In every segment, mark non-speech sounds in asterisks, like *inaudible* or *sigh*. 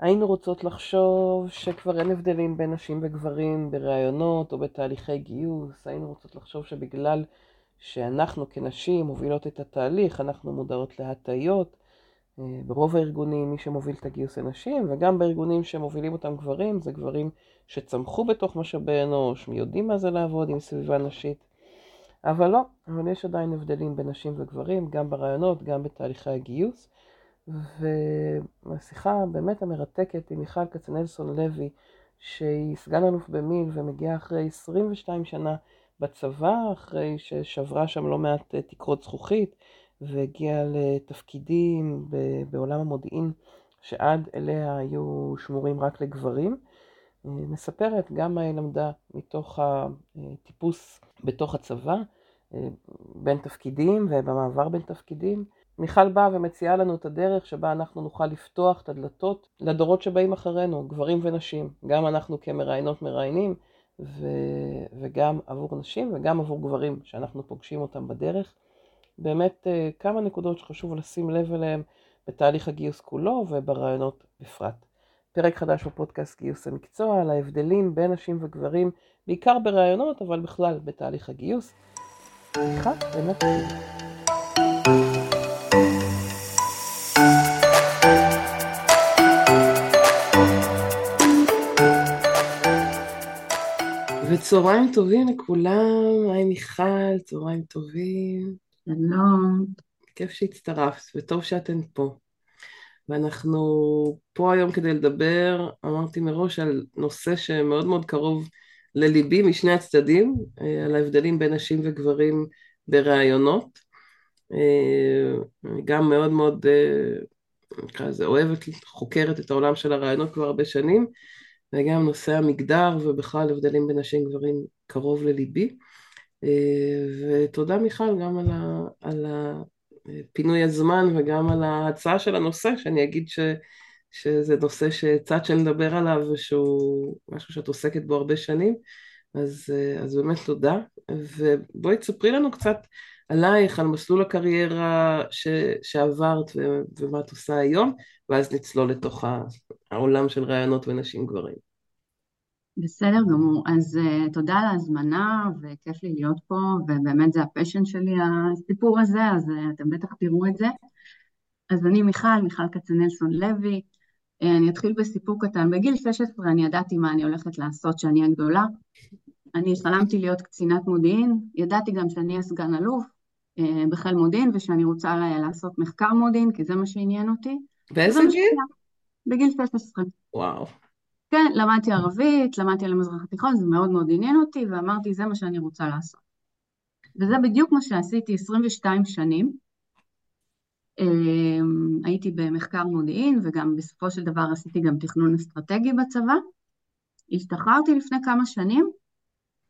היינו רוצות לחשוב שכבר אין הבדלים בין נשים וגברים בראיונות או בתהליכי גיוס, היינו רוצות לחשוב שבגלל שאנחנו כנשים מובילות את התהליך, אנחנו מודעות להטיות. אה, ברוב הארגונים מי שמוביל את הגיוס זה נשים, וגם בארגונים שמובילים אותם גברים, זה גברים שצמחו בתוך משאבי אנוש, יודעים מה זה לעבוד עם סביבה נשית. אבל לא, אבל יש עדיין הבדלים בין נשים וגברים, גם ברעיונות, גם בתהליכי הגיוס. והשיחה באמת המרתקת עם מיכל כצנלסון לוי, שהיא סגן אלוף במיל ומגיעה אחרי 22 שנה בצבא, אחרי ששברה שם לא מעט אה, תקרות זכוכית, והגיעה לתפקידים בעולם המודיעין שעד אליה היו שמורים רק לגברים. אה, מספרת גם מה היא למדה מתוך הטיפוס בתוך הצבא, אה, בין תפקידים ובמעבר בין תפקידים. מיכל באה ומציעה לנו את הדרך שבה אנחנו נוכל לפתוח את הדלתות לדורות שבאים אחרינו, גברים ונשים. גם אנחנו כמראיינות מראיינים, ו... וגם עבור נשים וגם עבור גברים שאנחנו פוגשים אותם בדרך. באמת אה, כמה נקודות שחשוב לשים לב אליהן בתהליך הגיוס כולו ובראיונות בפרט. פרק חדש בפודקאסט גיוס המקצוע על ההבדלים בין נשים וגברים, בעיקר בראיונות, אבל בכלל בתהליך הגיוס. סליחה, באמת. וצהריים טובים לכולם, היי מיכל, צהריים טובים. שלום. כיף שהצטרפת, וטוב שאתן פה. ואנחנו פה היום כדי לדבר, אמרתי מראש, על נושא שמאוד מאוד קרוב לליבי משני הצדדים, אה, על ההבדלים בין נשים וגברים בראיונות. אה, גם מאוד מאוד, אה, נקרא לזה, אוהבת, חוקרת את העולם של הראיונות כבר הרבה שנים, וגם נושא המגדר ובכלל הבדלים בין נשים וגברים קרוב לליבי. ותודה מיכל גם על, ה, על פינוי הזמן וגם על ההצעה של הנושא, שאני אגיד ש, שזה נושא שצד שנדבר עליו ושהוא משהו שאת עוסקת בו הרבה שנים, אז, אז באמת תודה. ובואי תספרי לנו קצת עלייך, על מסלול הקריירה ש, שעברת ו, ומה את עושה היום, ואז נצלול לתוך העולם של רעיונות ונשים גברים. בסדר גמור, אז uh, תודה על ההזמנה וכיף לי להיות פה ובאמת זה הפשן שלי הסיפור הזה, אז uh, אתם בטח תראו את זה. אז אני מיכל, מיכל כצנלסון לוי, uh, אני אתחיל בסיפור קטן. בגיל 16 אני ידעתי מה אני הולכת לעשות כשאני הגדולה. אני חלמתי להיות קצינת מודיעין, ידעתי גם שאני אהיה סגן אלוף בחיל מודיעין ושאני רוצה לעשות מחקר מודיעין כי זה מה שעניין אותי. באיזה גיל? בגיל 16. וואו. כן, למדתי ערבית, למדתי על המזרח התיכון, זה מאוד מאוד עניין אותי, ואמרתי, זה מה שאני רוצה לעשות. וזה בדיוק מה שעשיתי 22 שנים. אמ, הייתי במחקר מודיעין, וגם בסופו של דבר עשיתי גם תכנון אסטרטגי בצבא. השתחררתי לפני כמה שנים.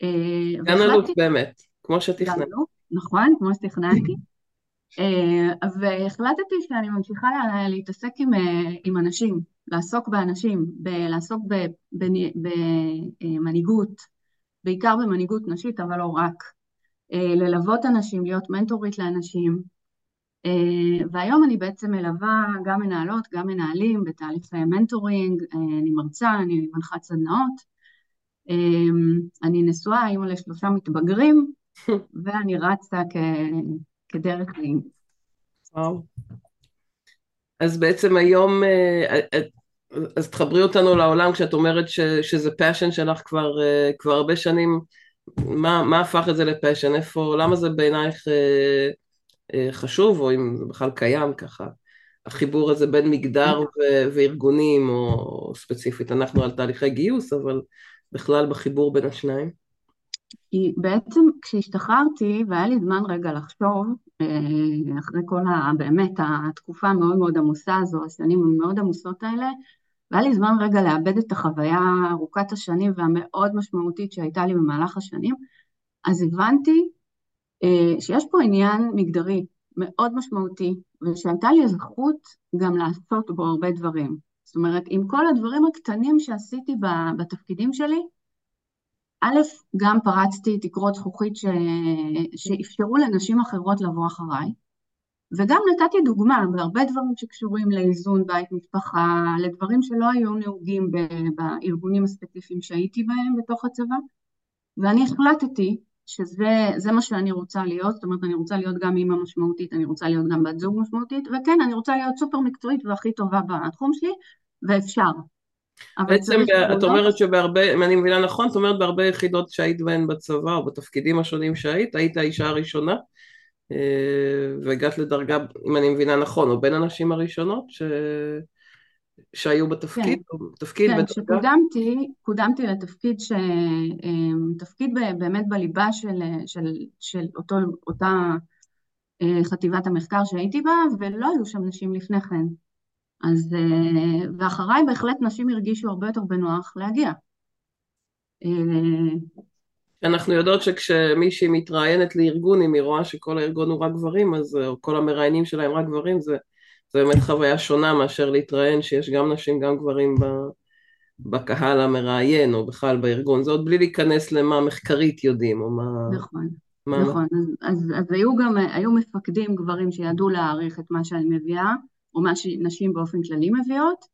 אה, גם אלוף באמת, כמו שתכננת. נכון, כמו שתכננתי. אה, והחלטתי שאני ממשיכה להתעסק עם, אה, עם אנשים, לעסוק באנשים, לעסוק במנהיגות, בעיקר במנהיגות נשית, אבל לא רק. אה, ללוות אנשים, להיות מנטורית לאנשים. והיום אני בעצם מלווה גם מנהלות, גם מנהלים בתהליך מנטורינג, אני מרצה, אני מנחת סדנאות. אני נשואה, אימא לשלושה מתבגרים, *laughs* ואני רצה כ- כדרך חיים. וואו. אז בעצם היום, אה, אה, אז תחברי אותנו לעולם כשאת אומרת ש, שזה passion שלך כבר, אה, כבר הרבה שנים, מה, מה הפך את זה ל passion? איפה, למה זה בעינייך חשוב, או אם זה בכלל קיים ככה, החיבור הזה בין מגדר *laughs* ו- וארגונים, או ספציפית אנחנו על תהליכי גיוס, אבל בכלל בחיבור בין השניים? כי בעצם כשהשתחררתי והיה לי זמן רגע לחשוב, אה, אחרי כל ה... באמת התקופה המאוד מאוד עמוסה הזו, השנים המאוד עמוסות האלה, והיה לי זמן רגע לאבד את החוויה ארוכת השנים והמאוד משמעותית שהייתה לי במהלך השנים, אז הבנתי אה, שיש פה עניין מגדרי מאוד משמעותי, ושהייתה לי הזכות גם לעשות בו הרבה דברים. זאת אומרת, עם כל הדברים הקטנים שעשיתי בתפקידים שלי, א', גם פרצתי תקרות זכוכית ש... שאפשרו לנשים אחרות לבוא אחריי, וגם נתתי דוגמה בהרבה דברים שקשורים לאיזון בית משפחה, לדברים שלא היו נהוגים בארגונים הספציפיים שהייתי בהם בתוך הצבא, ואני החלטתי שזה מה שאני רוצה להיות, זאת אומרת אני רוצה להיות גם אימא משמעותית, אני רוצה להיות גם בת זוג משמעותית, וכן, אני רוצה להיות סופר מקצועית והכי טובה בתחום שלי, ואפשר. בעצם את אומרת שבהרבה, אם אני מבינה נכון, את אומרת בהרבה יחידות שהיית בהן בצבא או בתפקידים השונים שהיית, היית האישה הראשונה אה, והגעת לדרגה, אם אני מבינה נכון, או בין הנשים הראשונות ש... שהיו בתפקיד, כן, או בתפקיד כן, כשקודמתי, קודמתי לתפקיד ש... אה, תפקיד באמת בליבה של, של, של אותו, אותה אה, חטיבת המחקר שהייתי בה, ולא היו שם נשים לפני כן. אז, ואחריי בהחלט נשים הרגישו הרבה יותר בנוח להגיע. אנחנו יודעות שכשמישהי מתראיינת לארגון, אם היא רואה שכל הארגון הוא רק גברים, אז כל המראיינים שלה הם רק גברים, זה, זה באמת חוויה שונה מאשר להתראיין שיש גם נשים גם גברים ב, בקהל המראיין, או בכלל בארגון. זה עוד בלי להיכנס למה מחקרית יודעים, או מה... נכון. מה... נכון, אז, אז, אז היו גם, היו מפקדים גברים שידעו להעריך את מה שאני מביאה, או מה שנשים באופן כללי מביאות,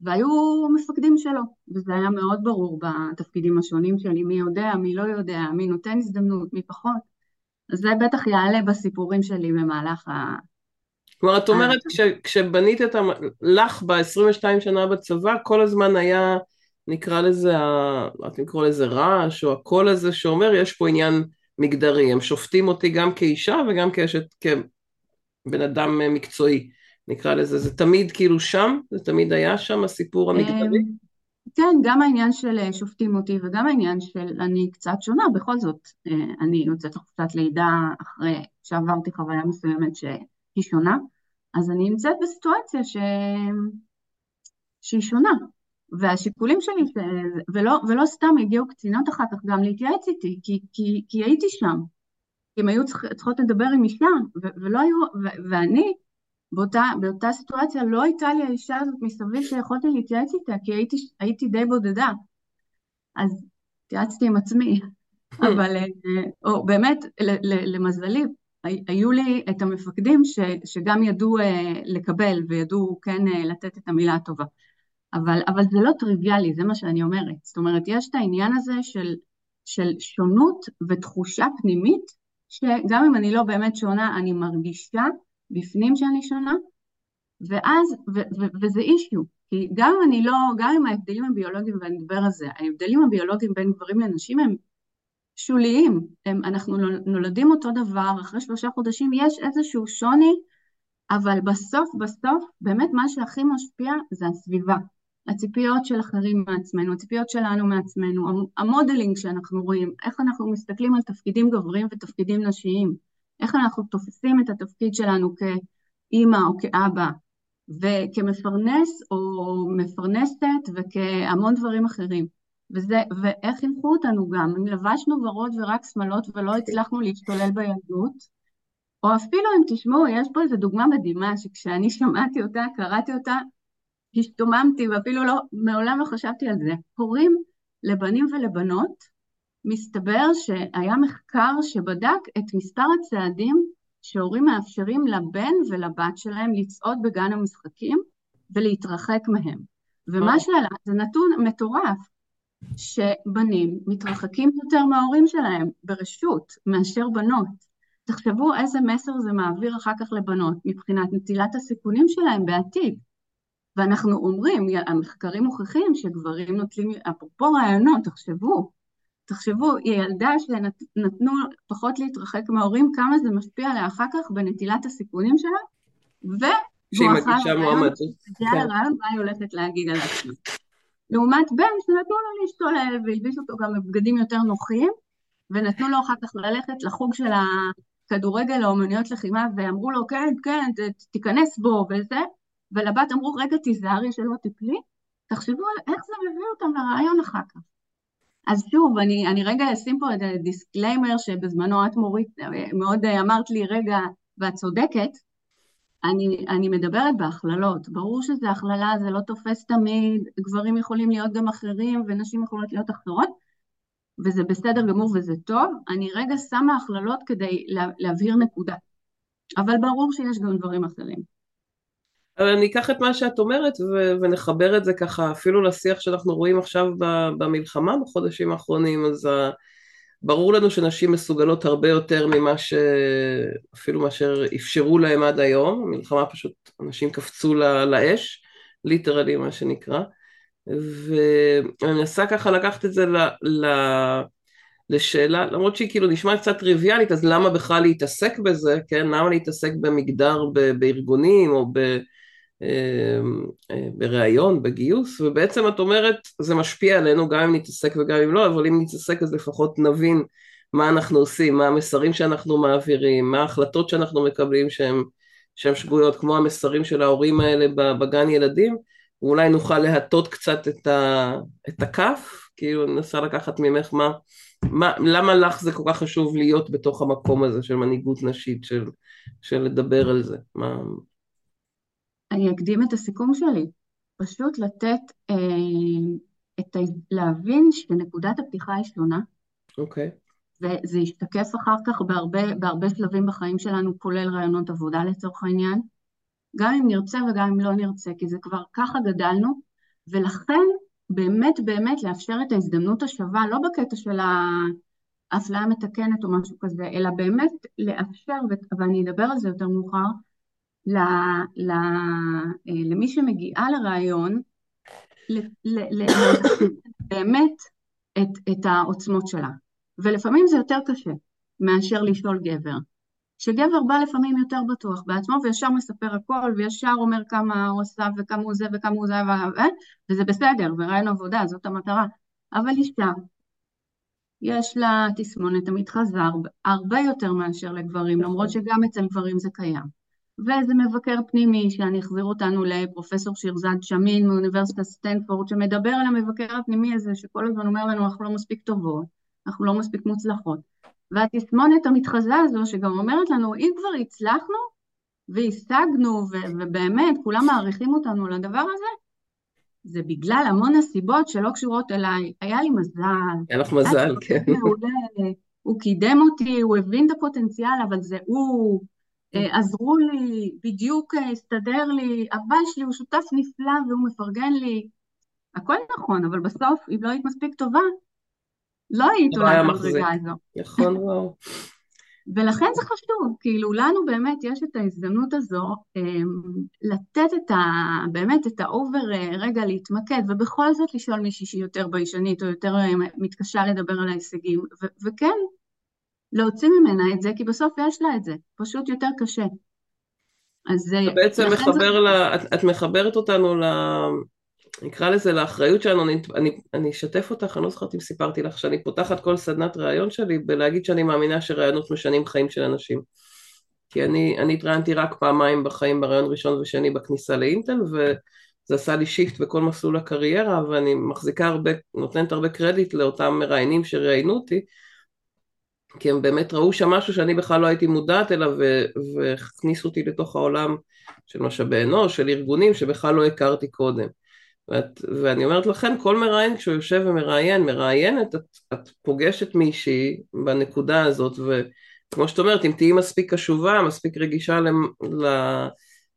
והיו מפקדים שלו, וזה היה מאוד ברור בתפקידים השונים שלי, מי יודע, מי לא יודע, מי נותן הזדמנות, מי פחות. אז זה בטח יעלה בסיפורים שלי במהלך ה... כלומר, את אומרת, כש, כשבנית את ה... לך ב-22 שנה בצבא, כל הזמן היה, נקרא לזה, רק לקרוא לזה רעש, או הקול הזה שאומר, יש פה עניין מגדרי. הם שופטים אותי גם כאישה וגם כאשת, כבן אדם מקצועי. נקרא לזה, זה תמיד כאילו שם? זה תמיד היה שם הסיפור המגדרי? אמ, כן, גם העניין של אה, שופטים אותי וגם העניין של אני קצת שונה, בכל זאת, אה, אני יוצאת לחופשת לידה אחרי שעברתי חוויה מסוימת שהיא שונה, אז אני נמצאת בסיטואציה ש... שהיא שונה, והשיקולים שלי. ולא, ולא סתם הגיעו קצינות אחר כך גם להתייעץ איתי, כי, כי, כי הייתי שם, כי הם היו צריכ... צריכות לדבר עם אישה. ולא היו, ו... ואני באותה, באותה סיטואציה לא הייתה לי האישה הזאת מסביב שיכולתי להתייעץ איתה, כי הייתי, הייתי די בודדה. אז התייעצתי עם עצמי, אבל, אה, או באמת, למזלי, היו לי את המפקדים ש, שגם ידעו אה, לקבל וידעו כן אה, לתת את המילה הטובה. אבל, אבל זה לא טריוויאלי, זה מה שאני אומרת. זאת אומרת, יש את העניין הזה של, של שונות ותחושה פנימית, שגם אם אני לא באמת שונה, אני מרגישה בפנים שאני שונה, ואז, ו- ו- וזה אישיו, כי גם אני לא, גם אם ההבדלים הביולוגיים, ואני אדבר על זה, ההבדלים הביולוגיים בין גברים לנשים הם שוליים, הם, אנחנו נולדים אותו דבר, אחרי שלושה חודשים יש איזשהו שוני, אבל בסוף בסוף, באמת מה שהכי משפיע זה הסביבה. הציפיות של אחרים מעצמנו, הציפיות שלנו מעצמנו, המודלינג שאנחנו רואים, איך אנחנו מסתכלים על תפקידים גבריים ותפקידים נשיים. איך אנחנו תופסים את התפקיד שלנו כאימא או כאבא וכמפרנס או מפרנסת וכהמון דברים אחרים. וזה, ואיך חינכו אותנו גם, אם לבשנו ורוד ורק שמאלות ולא הצלחנו להשתולל בילדות, או אפילו אם תשמעו, יש פה איזו דוגמה מדהימה שכשאני שמעתי אותה, קראתי אותה, השתוממתי ואפילו לא, מעולם לא חשבתי על זה. הורים לבנים ולבנות מסתבר שהיה מחקר שבדק את מספר הצעדים שהורים מאפשרים לבן ולבת שלהם לצעוד בגן המשחקים ולהתרחק מהם. ומה שעלה זה נתון מטורף, שבנים מתרחקים יותר מההורים שלהם ברשות מאשר בנות. תחשבו איזה מסר זה מעביר אחר כך לבנות מבחינת נטילת הסיכונים שלהם בעתיד. ואנחנו אומרים, המחקרים מוכיחים שגברים נוטלים, אפרופו רעיונות, תחשבו, תחשבו, ילדה שנתנו פחות להתרחק מההורים, כמה זה משפיע עליה אחר כך בנטילת הסיכונים שלה, ובואכה הרעיון, כן. מה היא הולכת להגיד על עצמה. לעומת בן שנתנו לו להשתולל והלביש אותו גם בבגדים יותר נוחים, ונתנו לו אחר כך ללכת לחוג של הכדורגל או אומנויות לחימה, ואמרו לו, כן, כן, תיכנס בו וזה, ולבת אמרו, רגע, תיזהרי שלא תפלי. תחשבו איך זה מביא אותם לראיון אחר כך. אז שוב, אני, אני רגע אשים פה את ה disclaimer שבזמנו את מורית מאוד אמרת לי, רגע, ואת צודקת, אני, אני מדברת בהכללות. ברור שזה הכללה, זה לא תופס תמיד, גברים יכולים להיות גם אחרים ונשים יכולות להיות אחרות, וזה בסדר גמור וזה טוב. אני רגע שמה הכללות כדי לה, להבהיר נקודה. אבל ברור שיש גם דברים אחרים. אבל אני אקח את מה שאת אומרת ו- ונחבר את זה ככה אפילו לשיח שאנחנו רואים עכשיו במלחמה בחודשים האחרונים, אז ברור לנו שנשים מסוגלות הרבה יותר ממה ש... אפילו מאשר אפשרו להם עד היום, המלחמה פשוט, אנשים קפצו לאש, ליטרלי מה שנקרא, ואני מנסה ככה לקחת את זה ל... ל... לשאלה, למרות שהיא כאילו נשמעת קצת טריוויאלית, אז למה בכלל להתעסק בזה, כן? למה להתעסק במגדר ב... בארגונים או ב... אמ, אה, בריאיון, בגיוס, ובעצם את אומרת זה משפיע עלינו גם אם נתעסק וגם אם לא, אבל אם נתעסק אז לפחות נבין מה אנחנו עושים, מה המסרים שאנחנו מעבירים, מה ההחלטות שאנחנו מקבלים שהן שגויות, כמו המסרים של ההורים האלה בגן ילדים, ואולי נוכל להטות קצת את, ה, את הכף, כאילו ננסה לקחת ממך מה, מה, למה לך זה כל כך חשוב להיות בתוך המקום הזה של מנהיגות נשית, של, של לדבר על זה, מה, אני אקדים את הסיכום שלי. פשוט לתת, אה, את ה... להבין שנקודת הפתיחה היא שונה. אוקיי. Okay. וזה ישתקף אחר כך בהרבה, בהרבה שלבים בחיים שלנו, כולל רעיונות עבודה לצורך העניין. גם אם נרצה וגם אם לא נרצה, כי זה כבר ככה גדלנו, ולכן באמת באמת לאפשר את ההזדמנות השווה, לא בקטע של האפליה מתקנת או משהו כזה, אלא באמת לאפשר, ואני אדבר על זה יותר מאוחר, ל, ל, אה, למי שמגיעה לרעיון, באמת את, את העוצמות שלה. ולפעמים זה יותר קשה מאשר לשאול גבר. שגבר בא לפעמים יותר בטוח בעצמו וישר מספר הכל וישר אומר כמה הוא עשה וכמה הוא זה וכמה הוא זה וזה בסדר, ורעיון עבודה, זאת המטרה. אבל אישה, יש לה תסמונת המתחזה הרבה יותר מאשר לגברים, למרות שגם אצל גברים זה קיים. ואיזה מבקר פנימי, שאני אחזיר אותנו לפרופסור שירזד שמין מאוניברסיטת סטנפורד, שמדבר על המבקר הפנימי הזה, שכל הזמן אומר לנו, אנחנו לא מספיק טובות, אנחנו לא מספיק מוצלחות. והתסמונת המתחזה הזו, שגם אומרת לנו, אם כבר הצלחנו והשגנו, ובאמת, כולם מעריכים אותנו לדבר הזה, זה בגלל המון הסיבות שלא קשורות אליי. היה לי מזל. היה לך מזל, כן. מעולה, הוא קידם אותי, הוא הבין את הפוטנציאל, אבל זה הוא, עזרו לי, בדיוק אה, הסתדר לי, הבעל שלי הוא שותף נפלא והוא מפרגן לי. הכל נכון, אבל בסוף, אם לא היית מספיק טובה, לא היית עולה במדרגה הזו. נכון, וואו. *laughs* ולכן זה חשוב, כאילו לנו באמת יש את ההזדמנות הזו אמ, לתת את ה... באמת את ה over אה, רגע להתמקד, ובכל זאת לשאול מישהי שהיא יותר ביישנית או יותר מתקשה לדבר על ההישגים, ו- וכן, להוציא ממנה את זה, כי בסוף יש לה את זה, פשוט יותר קשה. אז אה, בעצם מחבר זה... לה, את, את מחברת אותנו ל... נקרא לזה לאחריות שלנו, אני, אני, אני אשתף אותך, אני לא זוכרת אם סיפרתי לך שאני פותחת כל סדנת ראיון שלי בלהגיד שאני מאמינה שראיונות משנים חיים של אנשים. כי אני, אני התראיינתי רק פעמיים בחיים בראיון ראשון ושני בכניסה לאינטל וזה עשה לי שיפט בכל מסלול הקריירה ואני מחזיקה הרבה, נותנת הרבה קרדיט לאותם מראיינים שראיינו אותי כי הם באמת ראו שם משהו שאני בכלל לא הייתי מודעת אליו והכניסו אותי לתוך העולם של משאבי אנוש, של ארגונים שבכלל לא הכרתי קודם. ואת, ואני אומרת לכם, כל מראיין כשהוא יושב ומראיין, מראיינת, את, את פוגשת מישהי בנקודה הזאת, וכמו שאת אומרת, אם תהיי מספיק קשובה, מספיק רגישה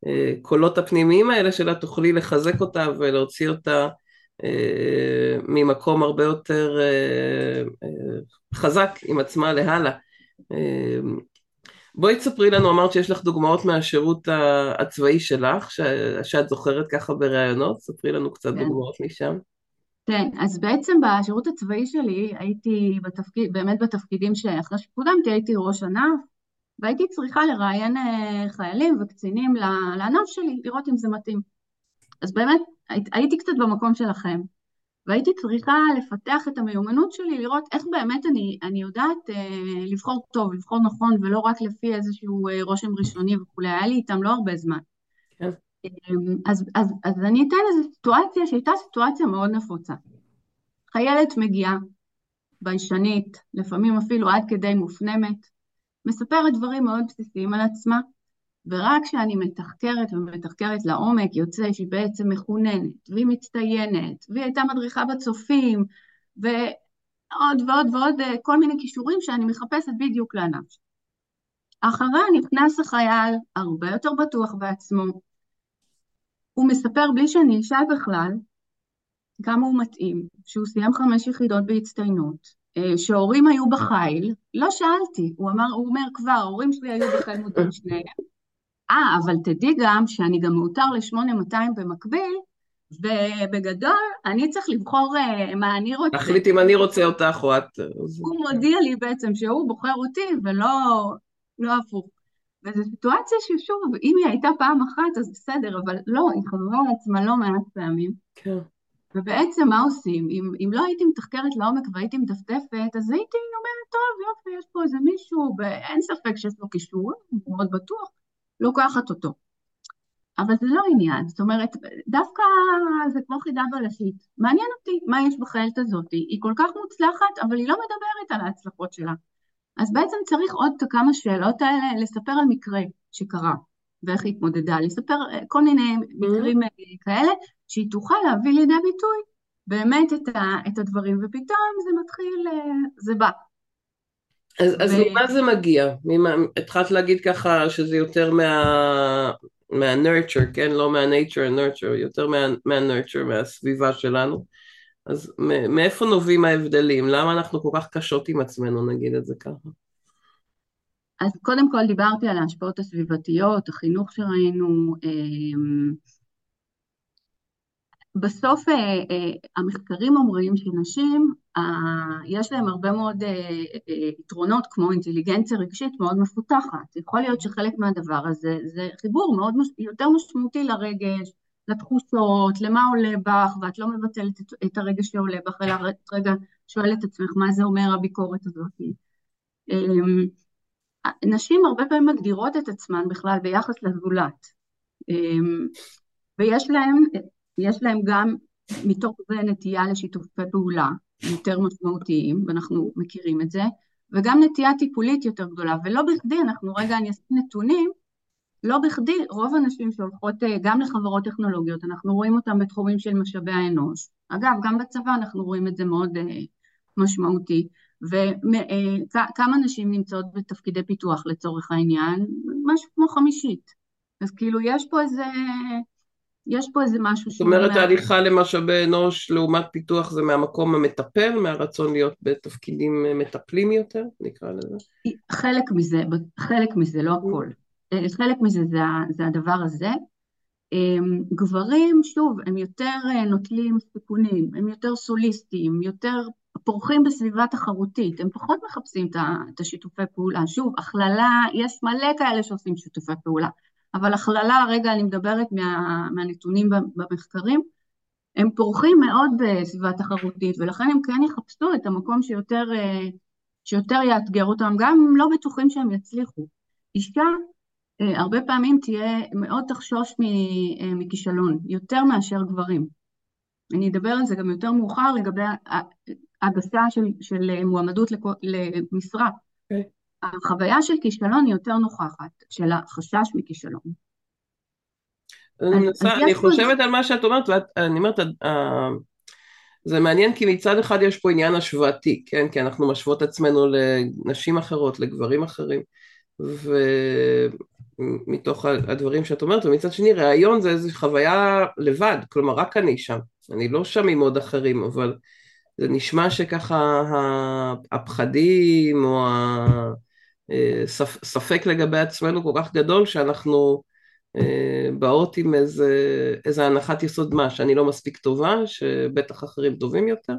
לקולות הפנימיים האלה שלה, תוכלי לחזק אותה ולהוציא אותה ממקום הרבה יותר אה, אה, חזק עם עצמה להלאה. בואי תספרי לנו, אמרת שיש לך דוגמאות מהשירות הצבאי שלך, שאת זוכרת ככה בראיונות, ספרי לנו קצת כן. דוגמאות משם. כן, אז בעצם בשירות הצבאי שלי הייתי בתפקיד, באמת בתפקידים שאחרי שקודמתי הייתי ראש ענף, והייתי צריכה לראיין חיילים וקצינים לענף שלי, לראות אם זה מתאים. אז באמת הייתי קצת במקום שלכם, והייתי צריכה לפתח את המיומנות שלי, לראות איך באמת אני, אני יודעת אה, לבחור טוב, לבחור נכון, ולא רק לפי איזשהו אה, רושם ראשוני וכולי, היה לי איתם לא הרבה זמן. כן. אמ, אז, אז, אז אני אתן איזו סיטואציה שהייתה סיטואציה מאוד נפוצה. חיילת מגיעה, ביישנית, לפעמים אפילו עד כדי מופנמת, מספרת דברים מאוד בסיסיים על עצמה, ורק כשאני מתחקרת ומתחקרת לעומק, יוצא שהיא בעצם מחוננת, והיא מצטיינת, והיא הייתה מדריכה בצופים, ועוד ועוד ועוד אה, כל מיני כישורים שאני מחפשת בדיוק לענף. אחריה נכנס החייל הרבה יותר בטוח בעצמו. הוא מספר בלי שאני אשאל בכלל כמה הוא מתאים, שהוא סיים חמש יחידות בהצטיינות, אה, שההורים היו בחיל, לא שאלתי, הוא אמר, הוא אומר כבר, ההורים שלי היו בחיל מודיעין שניהם. אה, אבל תדעי גם שאני גם מאותר ל-8200 במקביל, ובגדול, אני צריך לבחור uh, מה אני רוצה. להחליט אם אני רוצה אותך או את. הוא מודיע לי בעצם שהוא בוחר אותי ולא לא הפוך. וזו סיטואציה ששוב, אם היא הייתה פעם אחת אז בסדר, אבל לא, היא חזרה על עצמה לא מעט פעמים. כן. ובעצם מה עושים? אם, אם לא הייתי מתחקרת לעומק והייתי מדפדפת, אז הייתי אומרת, טוב, יופי, יש פה איזה מישהו, ואין ספק שיש לו קישור, מאוד בטוח, לוקחת אותו. אבל זה לא עניין, זאת אומרת, דווקא זה כמו חידה בלשית. מעניין אותי מה יש בחיילת הזאת, היא כל כך מוצלחת, אבל היא לא מדברת על ההצלחות שלה. אז בעצם צריך עוד את הכמה שאלות האלה, לספר על מקרה שקרה, ואיך היא התמודדה, לספר אה, כל מיני מקרים אה, כאלה, שהיא תוכל להביא לידי ביטוי באמת את, ה, את הדברים, ופתאום זה מתחיל, אה, זה בא. אז, ו... אז ממה זה מגיע? ממה, התחלת להגיד ככה שזה יותר מה... מה-nurture, כן? לא מה-nature nurture, יותר מה-nurture, מהסביבה שלנו. אז מאיפה נובעים ההבדלים? למה אנחנו כל כך קשות עם עצמנו, נגיד את זה ככה? אז קודם כל דיברתי על ההשפעות הסביבתיות, החינוך שראינו, אמ, בסוף אה, אה, המחקרים אומרים שנשים, יש להן הרבה מאוד אה, יתרונות כמו אינטליגנציה רגשית מאוד מפותחת. יכול להיות שחלק מהדבר הזה זה חיבור מאוד יותר משמעותי לרגש, לתחושות, למה עולה בך, ואת לא מבטלת את הרגש שעולה בך, אלא רגע שואלת את עצמך מה זה אומר הביקורת הזאת. אמ, נשים הרבה פעמים מגדירות את עצמן בכלל ביחס לזולת. אמ, ויש יש להם גם מתוך זה נטייה לשיתופי פעולה יותר משמעותיים, ואנחנו מכירים את זה, וגם נטייה טיפולית יותר גדולה, ולא בכדי, אנחנו רגע, אני אעשה נתונים, לא בכדי, רוב הנשים שהולכות אה, גם לחברות טכנולוגיות, אנחנו רואים אותן בתחומים של משאבי האנוש. אגב, גם בצבא אנחנו רואים את זה מאוד uh, משמעותי. וכמה uh, נשים נמצאות בתפקידי פיתוח לצורך העניין? משהו כמו חמישית. אז כאילו יש פה איזה יש פה איזה משהו זאת אומרת ההליכה למשאבי אנוש לעומת פיתוח זה מהמקום המטפל, מהרצון להיות בתפקידים מטפלים יותר, נקרא לזה? חלק מזה, חלק מזה, לא הכל. אה, חלק מזה זה, זה הדבר הזה. אמ, גברים, שוב, הם יותר אה, נוטלים סיכונים, הם יותר סוליסטיים, יותר פורחים בסביבה תחרותית, הם פחות מחפשים את השיתופי פעולה. שוב, הכללה, יש מלא כאלה שעושים שיתופי פעולה. אבל הכללה, רגע אני מדברת מה, מהנתונים במחקרים, הם פורחים מאוד בסביבה תחרותית, ולכן הם כן יחפשו את המקום שיותר, אה, שיותר יאתגר אותם, גם אם לא בטוחים שהם יצליחו. אישה אה, הרבה פעמים תהיה, מאוד תחשוש אה, מכישלון, יותר מאשר גברים. אני אדבר על זה גם יותר מאוחר לגבי הגסה של, של מועמדות למשרה. Okay. החוויה של כישלון היא יותר נוכחת, של החשש מכישלון. אני, חושבת על מה שאת אומרת, ואני אומרת, זה מעניין כי מצד אחד יש פה עניין השוואתי, כן? כי אנחנו משוות עצמנו לנשים אחרות, לגברים אחרים, ומתוך הדברים שאת אומרת, ומצד שני ראיון זה איזו חוויה לבד, כלומר רק אני שם, אני לא שם עם עוד אחרים, אבל זה נשמע שככה הפחדים או אה, ספק לגבי עצמנו כל כך גדול שאנחנו אה, באות עם איזה, איזה הנחת יסוד מה, שאני לא מספיק טובה, שבטח אחרים טובים יותר?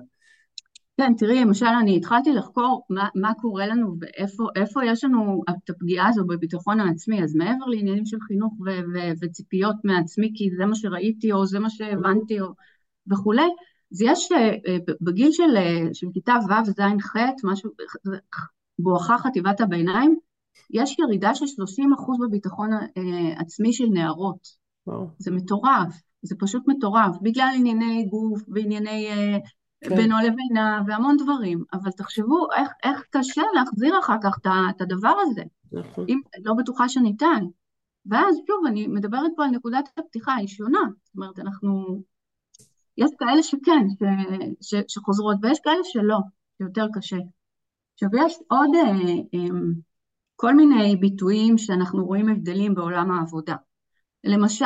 כן, תראי, למשל אני התחלתי לחקור מה, מה קורה לנו ואיפה יש לנו את הפגיעה הזו בביטחון העצמי, אז מעבר לעניינים של חינוך ו, ו, וציפיות מעצמי, כי זה מה שראיתי או זה מה שהבנתי או וכולי, אז יש אה, בגיל של, של כיתה ו', ז', ח', משהו, בואכה חטיבת הביניים, יש ירידה של 30 אחוז בביטחון אה, של נערות. וואו. זה מטורף, זה פשוט מטורף, בגלל ענייני גוף וענייני אה, כן. בינו לבינה והמון דברים, אבל תחשבו איך, איך קשה להחזיר אחר כך את הדבר הזה, נכון. אם לא בטוחה שניתן. ואז שוב, אני מדברת פה על נקודת הפתיחה, היא שונה. זאת אומרת, אנחנו... יש כאלה שכן, ש, ש, שחוזרות, ויש כאלה שלא, שיותר קשה. עכשיו יש עוד, אה, אמ, כל מיני ביטויים שאנחנו רואים הבדלים בעולם העבודה. למשל,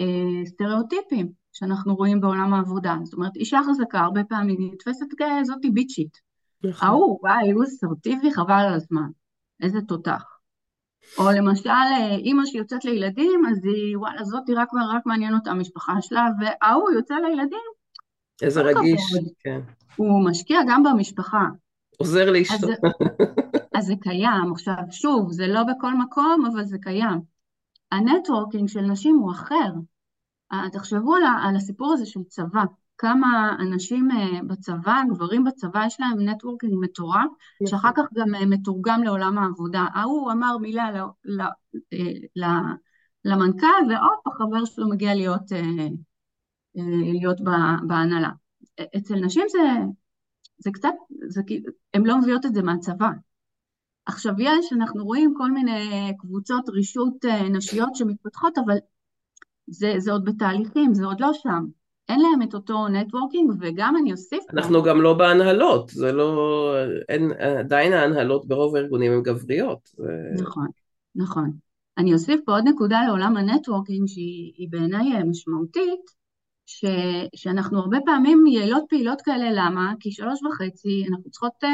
אה, סטריאוטיפים שאנחנו רואים בעולם העבודה. זאת אומרת, אישה חזקה הרבה פעמים נתפסת כזאתי ביצ'ית. נכון. ההוא, וואי, הוא אסרטיבי, חבל על הזמן. איזה תותח. או למשל, אה, אימא שיוצאת לילדים, אז היא, וואלה, זאתי רק ורק מעניין אותה המשפחה שלה, וההוא יוצא לילדים. איזה רגיש, כן. הוא משקיע גם במשפחה. עוזר לאשתו. אז, אז זה קיים. עכשיו, שוב, זה לא בכל מקום, אבל זה קיים. ה networking של נשים הוא אחר. אה, תחשבו על, על הסיפור הזה של צבא. כמה אנשים אה, בצבא, גברים בצבא, יש להם networking מטורף, שאחר כך גם אה, מתורגם לעולם העבודה. ההוא אמר מילה ל, ל, ל, למנכ"ל, והופ, החבר שלו מגיע להיות, להיות בהנהלה. אצל נשים זה, זה קצת, זה, הן לא מביאות את זה מהצבא. עכשיו יש, אנחנו רואים כל מיני קבוצות רישות נשיות שמתפתחות, אבל זה, זה עוד בתהליכים, זה עוד לא שם. אין להם את אותו נטוורקינג, וגם אני אוסיף... אנחנו גם לא בהנהלות, זה לא... אין, עדיין ההנהלות ברוב הארגונים הן גבריות. זה... נכון, נכון. אני אוסיף פה עוד נקודה לעולם ה networking שהיא בעיניי משמעותית, ש, שאנחנו הרבה פעמים יעילות פעילות כאלה, למה? כי שלוש וחצי, אנחנו צריכות, אה,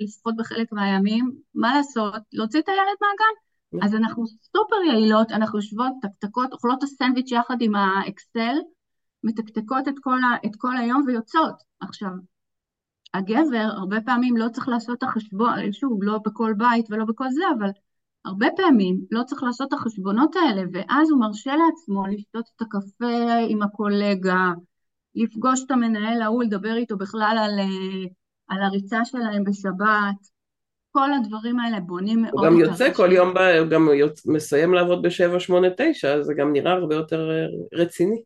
לפחות בחלק מהימים, מה לעשות? להוציא את הילד מהגן. אז אנחנו סופר יעילות, אנחנו יושבות, תקתקות, אוכלות את הסנדוויץ' יחד עם האקסל, מתקתקות את כל, ה, את כל היום ויוצאות. עכשיו, הגבר הרבה פעמים לא צריך לעשות את החשבון, שוב, לא בכל בית ולא בכל זה, אבל הרבה פעמים לא צריך לעשות את החשבונות האלה, ואז הוא מרשה לעצמו לשתות את הקפה עם הקולגה, לפגוש את המנהל ההוא, לדבר איתו בכלל על, אה, על הריצה שלהם בשבת, כל הדברים האלה בונים מאוד... הוא גם יוצא כל יום, הוא גם יוצ... מסיים לעבוד בשבע, שמונה, תשע, אז זה גם נראה הרבה יותר אה, רציני.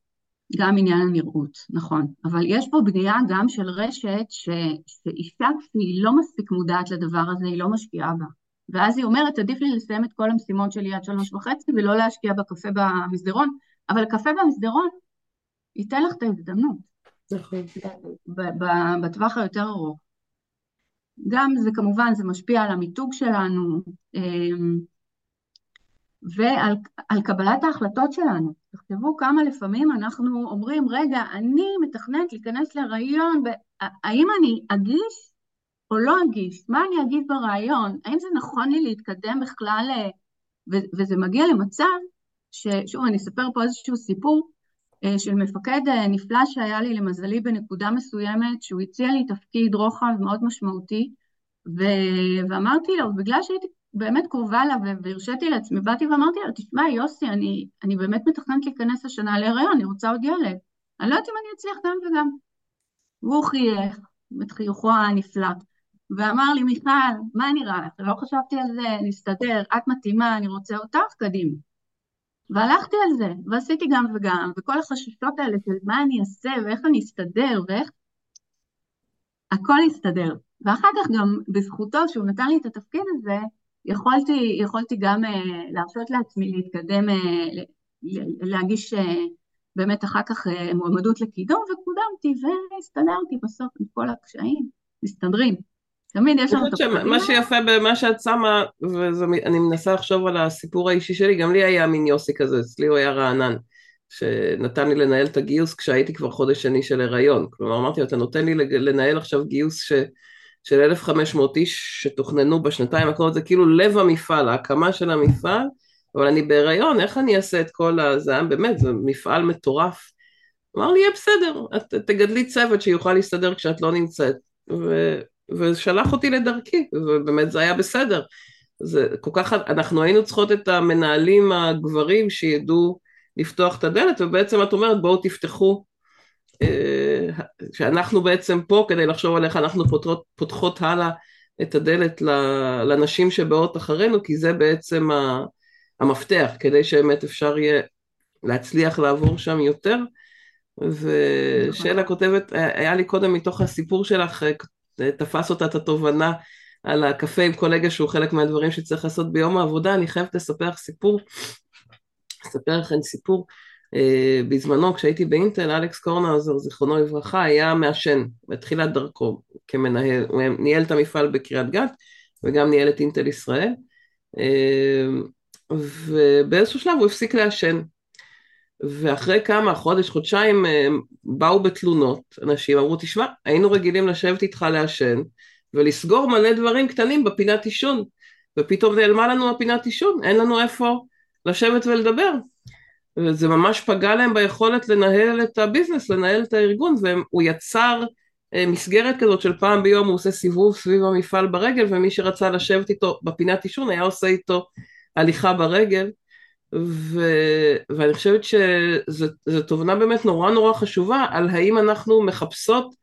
גם עניין הנראות, נכון. אבל יש פה בנייה גם של רשת ש... שאישה כשהיא לא מספיק מודעת לדבר הזה, היא לא משקיעה בה. ואז היא אומרת, עדיף לי לסיים את כל המשימות שלי עד שלוש וחצי ולא להשקיע בקפה במסדרון, אבל קפה במסדרון ייתן לך את ההזדמנות. נכון. בטווח היותר ארוך. גם זה כמובן, זה משפיע על המיתוג שלנו אמ, ועל קבלת ההחלטות שלנו. תכתבו כמה לפעמים אנחנו אומרים, רגע, אני מתכננת להיכנס להיריון, האם אני אגיש או לא אגיש? מה אני אגיד בריאיון? האם זה נכון לי להתקדם בכלל? אה, וזה מגיע למצב, ששוב, אני אספר פה איזשהו סיפור, אה, של מפקד אה, נפלא שהיה לי למזלי בנקודה מסוימת, שהוא הציע לי תפקיד רוחב מאוד משמעותי, ו- ואמרתי לו, בגלל שהייתי באמת קרובה אליו והרשיתי לעצמי, באתי ואמרתי לו, תשמע יוסי, אני, אני באמת מתכננת להיכנס השנה להיריון, אני רוצה עוד ילד. אני לא יודעת אם אני אצליח גם וגם. והוא חייך, את חיוכו הנפלא, ואמר לי, מיכל, מה נראה לך? לא חשבתי על זה, נסתדר, את מתאימה, אני רוצה אותך, קדימה. והלכתי על זה, ועשיתי גם וגם, וכל החששות האלה של מה אני אעשה, ואיך אני אסתדר, ואיך... הכל הסתדר. ואחר כך גם בזכותו שהוא נתן לי את התפקיד הזה, יכולתי, יכולתי גם uh, להרשות לעצמי להתקדם, uh, להגיש uh, באמת אחר כך uh, מועמדות לקידום, וקודמתי והסתדרתי בסוף עם כל הקשיים, מסתדרים. תמיד יש לנו את הפחדים. מה שיפה במה שאת שמה, ואני מנסה לחשוב על הסיפור האישי שלי, גם לי היה מין יוסי כזה, אצלי הוא היה רענן, שנתן לי לנהל את הגיוס כשהייתי כבר חודש שני של הריון. כלומר, אמרתי לו, אתה נותן לי לנהל עכשיו גיוס ש... של 1,500 איש שתוכננו בשנתיים הקרובות, זה כאילו לב המפעל, ההקמה של המפעל, אבל אני בהיריון, איך אני אעשה את כל הזה? באמת, זה מפעל מטורף. אמר לי, יהיה בסדר, את תגדלי צוות שיוכל להסתדר כשאת לא נמצאת. ו... ושלח אותי לדרכי, ובאמת זה היה בסדר. זה כל כך, אנחנו היינו צריכות את המנהלים הגברים שידעו לפתוח את הדלת, ובעצם את אומרת בואו תפתחו, אה, שאנחנו בעצם פה כדי לחשוב על איך אנחנו פותחות, פותחות הלאה את הדלת לנשים שבאות אחרינו, כי זה בעצם המפתח, כדי שבאמת אפשר יהיה להצליח לעבור שם יותר. ושאלה נכון. כותבת, היה לי קודם מתוך הסיפור שלך תפס אותה את התובנה על הקפה עם קולגה שהוא חלק מהדברים שצריך לעשות ביום העבודה, אני חייבת לספר לך אספר לכם סיפור. Uh, בזמנו כשהייתי באינטל, אלכס קורנהאוזר, זיכרונו לברכה, היה מעשן בתחילת דרכו כמנהל, הוא ניהל את המפעל בקריית גת וגם ניהל את אינטל ישראל, ובאיזשהו שלב הוא הפסיק לעשן. ואחרי כמה, חודש, חודשיים, באו בתלונות, אנשים אמרו, תשמע, היינו רגילים לשבת איתך לעשן, ולסגור מלא דברים קטנים בפינת עישון, ופתאום נעלמה לנו הפינת עישון, אין לנו איפה לשבת ולדבר. וזה ממש פגע להם ביכולת לנהל את הביזנס, לנהל את הארגון, והוא יצר אה, מסגרת כזאת של פעם ביום הוא עושה סיבוב סביב המפעל ברגל, ומי שרצה לשבת איתו בפינת עישון היה עושה איתו הליכה ברגל. ו... ואני חושבת שזו תובנה באמת נורא נורא חשובה על האם אנחנו מחפשות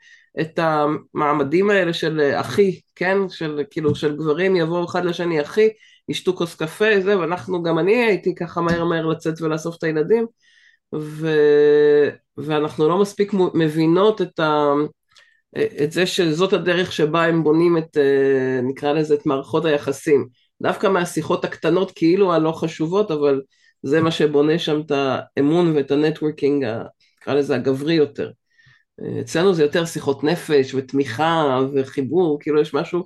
את המעמדים האלה של אחי, כן? של כאילו של גברים יבואו אחד לשני אחי, ישתו כוס קפה, זה, ואנחנו, גם אני הייתי ככה מהר מהר לצאת ולאסוף את הילדים, ו... ואנחנו לא מספיק מבינות את, ה... את זה שזאת הדרך שבה הם בונים את, נקרא לזה, את מערכות היחסים. דווקא מהשיחות הקטנות כאילו הלא חשובות, אבל זה מה שבונה שם את האמון ואת הנטוורקינג, נקרא לזה הגברי יותר. אצלנו זה יותר שיחות נפש ותמיכה וחיבור, כאילו יש משהו,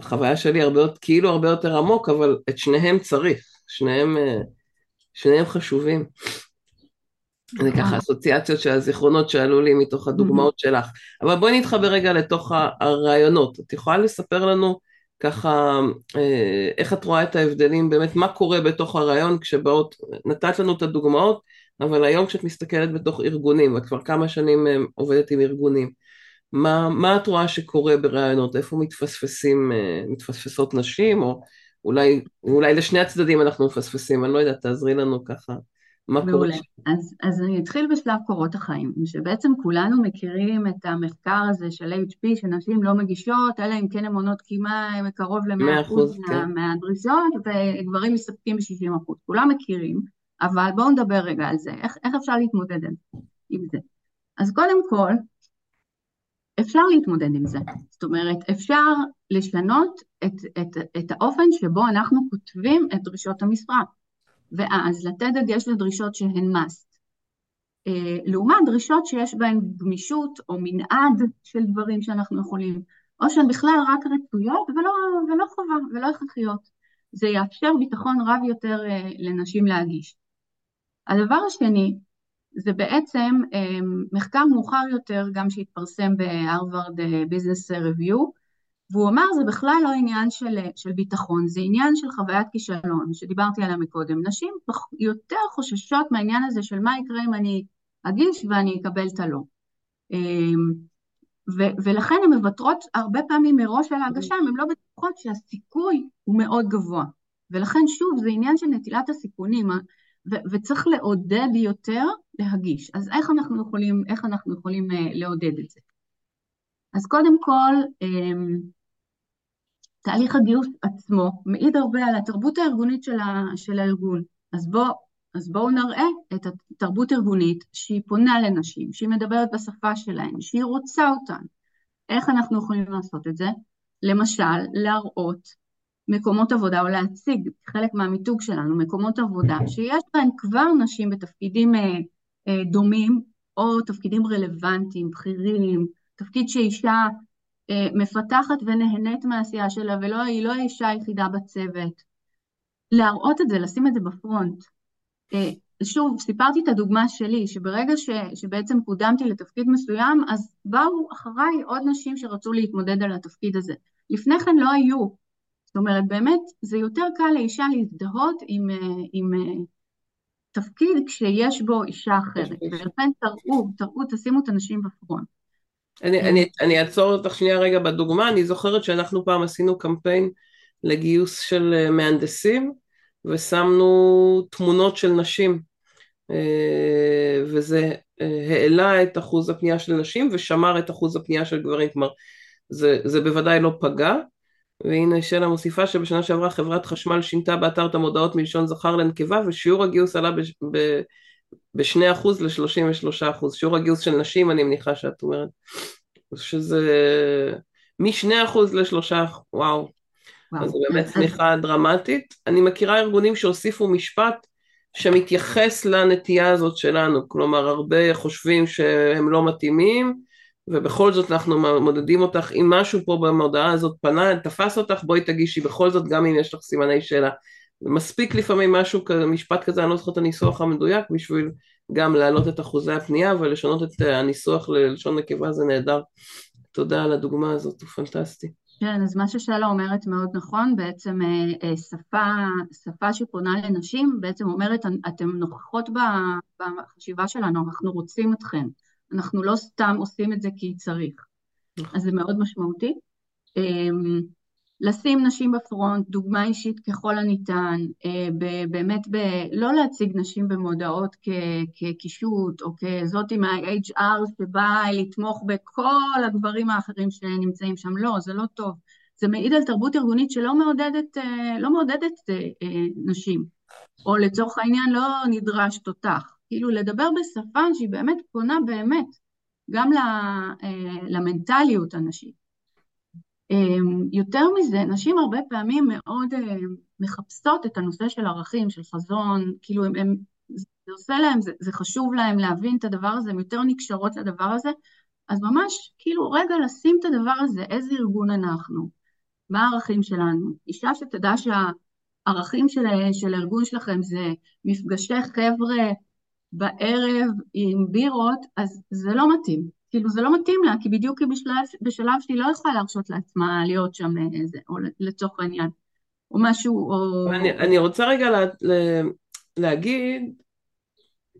החוויה שלי הרבה, כאילו הרבה יותר עמוק, אבל את שניהם צריך, שניהם, שניהם חשובים. זה ככה אסוציאציות של הזיכרונות שעלו לי מתוך הדוגמאות שלך. אבל בואי נתחבר רגע לתוך הרעיונות. את יכולה לספר לנו ככה איך את רואה את ההבדלים, באמת מה קורה בתוך הרעיון כשבאות, נתת לנו את הדוגמאות, אבל היום כשאת מסתכלת בתוך ארגונים, ואת כבר כמה שנים אה, עובדת עם ארגונים, מה, מה את רואה שקורה ברעיונות? איפה מתפספסים, אה, מתפספסות נשים, או אולי, אולי לשני הצדדים אנחנו מפספסים, אני לא יודעת, תעזרי לנו ככה. מה קורה? אז, אז אני אתחיל בשלב קורות החיים, שבעצם כולנו מכירים את המחקר הזה של HP, שנשים לא מגישות, אלא אם כן הן עונות קימה קרוב ל-100% כן. מהדרישות, וגברים מסתפקים ב-60%. כולם מכירים. אבל בואו נדבר רגע על זה, איך, איך אפשר להתמודד עם זה. אז קודם כל, אפשר להתמודד עם זה. זאת אומרת, אפשר לשנות את, את, את האופן שבו אנחנו כותבים את דרישות המשרה, ואז לתת דגש לדרישות שהן must. אה, לעומת דרישות שיש בהן גמישות או מנעד של דברים שאנחנו יכולים, או שהן בכלל רק רצויות ולא, ולא חובה ולא הכרחיות. זה יאפשר ביטחון רב יותר אה, לנשים להגיש. הדבר השני זה בעצם אמ, מחקר מאוחר יותר, גם שהתפרסם בהרווארד ביזנס ריוויו, והוא אמר זה בכלל לא עניין של, של ביטחון, זה עניין של חוויית כישלון, שדיברתי עליה מקודם. נשים יותר חוששות מהעניין הזה של מה יקרה אם אני אגיש ואני אקבל את הלא. אמ, ו- ולכן הן מוותרות הרבה פעמים מראש על ההגשה, הן לא בטוחות שהסיכוי הוא מאוד גבוה. ולכן שוב, זה עניין של נטילת הסיכונים. ו- וצריך לעודד יותר להגיש. אז איך אנחנו יכולים, איך אנחנו יכולים uh, לעודד את זה? אז קודם כל, um, תהליך הגיוס עצמו מעיד הרבה על התרבות הארגונית של, ה- של הארגון. אז, בוא, אז בואו נראה את התרבות הארגונית שהיא פונה לנשים, שהיא מדברת בשפה שלהן, שהיא רוצה אותן. איך אנחנו יכולים לעשות את זה? למשל, להראות מקומות עבודה או להציג חלק מהמיתוג שלנו, מקומות עבודה שיש בהם כבר נשים בתפקידים אה, אה, דומים או תפקידים רלוונטיים, בכירים, תפקיד שאישה מפתחת ונהנית מהעשייה שלה והיא לא האישה היחידה בצוות. להראות את זה, לשים את זה בפרונט. שוב, סיפרתי את הדוגמה שלי, שברגע ש, שבעצם קודמתי לתפקיד מסוים, אז באו אחריי עוד נשים שרצו להתמודד על התפקיד הזה. לפני כן לא היו, זאת אומרת, באמת זה יותר קל לאישה להזדהות עם, אה, עם אה, תפקיד כשיש בו אישה אחרת, ולכן תראו, תראו, תשימו את הנשים בפרונט. אני, כן. אני, אני אעצור אותך שנייה רגע בדוגמה, אני זוכרת שאנחנו פעם עשינו קמפיין לגיוס של אה, מהנדסים, ושמנו תמונות של נשים, וזה העלה את אחוז הפנייה של נשים ושמר את אחוז הפנייה של גברים, כלומר זה, זה בוודאי לא פגע, והנה שלה מוסיפה שבשנה שעברה חברת חשמל שינתה באתר את המודעות מלשון זכר לנקבה ושיעור הגיוס עלה ב-2% ל-33%. שיעור הגיוס של נשים אני מניחה שאת אומרת. שזה מ-2% ל-3%, וואו. וואו. אז זו באמת צמיחה דרמטית. אני מכירה ארגונים שהוסיפו משפט שמתייחס לנטייה הזאת שלנו, כלומר הרבה חושבים שהם לא מתאימים ובכל זאת אנחנו מודדים אותך, אם משהו פה במודעה הזאת פנה, תפס אותך, בואי תגישי בכל זאת, גם אם יש לך סימני שאלה. מספיק לפעמים משהו כזה, משפט כזה, אני לא זוכרת את הניסוח המדויק, בשביל גם להעלות את אחוזי הפנייה ולשנות את הניסוח ללשון נקבה זה נהדר. תודה על הדוגמה הזאת, הוא פנטסטי. כן, אז מה ששאלה אומרת מאוד נכון, בעצם אה, אה, שפה, שפה שפונה לנשים, בעצם אומרת, אתן נוכחות בחשיבה שלנו, אנחנו רוצים אתכן, אנחנו לא סתם עושים את זה כי צריך. נכון. אז זה מאוד משמעותי. לשים נשים בפרונט, דוגמה אישית ככל הניתן, אה, באמת ב, לא להציג נשים במודעות כקישוט או כזאתי מה-HR שבאה לתמוך בכל הגברים האחרים שנמצאים שם, לא, זה לא טוב. זה מעיד על תרבות ארגונית שלא מעודדת, אה, לא מעודדת אה, נשים, או לצורך העניין לא נדרש תותח. כאילו לדבר בשפה שהיא באמת פונה באמת גם למנטליות הנשית. אמ, יותר מזה, נשים הרבה פעמים מאוד אה, מחפשות את הנושא של ערכים, של חזון, כאילו הם, הם זה עושה להם, זה, זה חשוב להם להבין את הדבר הזה, הן יותר נקשרות לדבר הזה, אז ממש כאילו רגע לשים את הדבר הזה, איזה ארגון אנחנו, מה הערכים שלנו, אישה שתדע שהערכים של, של הארגון שלכם זה מפגשי חבר'ה בערב עם בירות, אז זה לא מתאים. כאילו זה לא מתאים לה, כי בדיוק היא בשלב, בשלב שהיא לא יכולה להרשות לעצמה להיות שם איזה, אה, או לצורך העניין, או משהו, או... אני, אני רוצה רגע לה, לה, להגיד,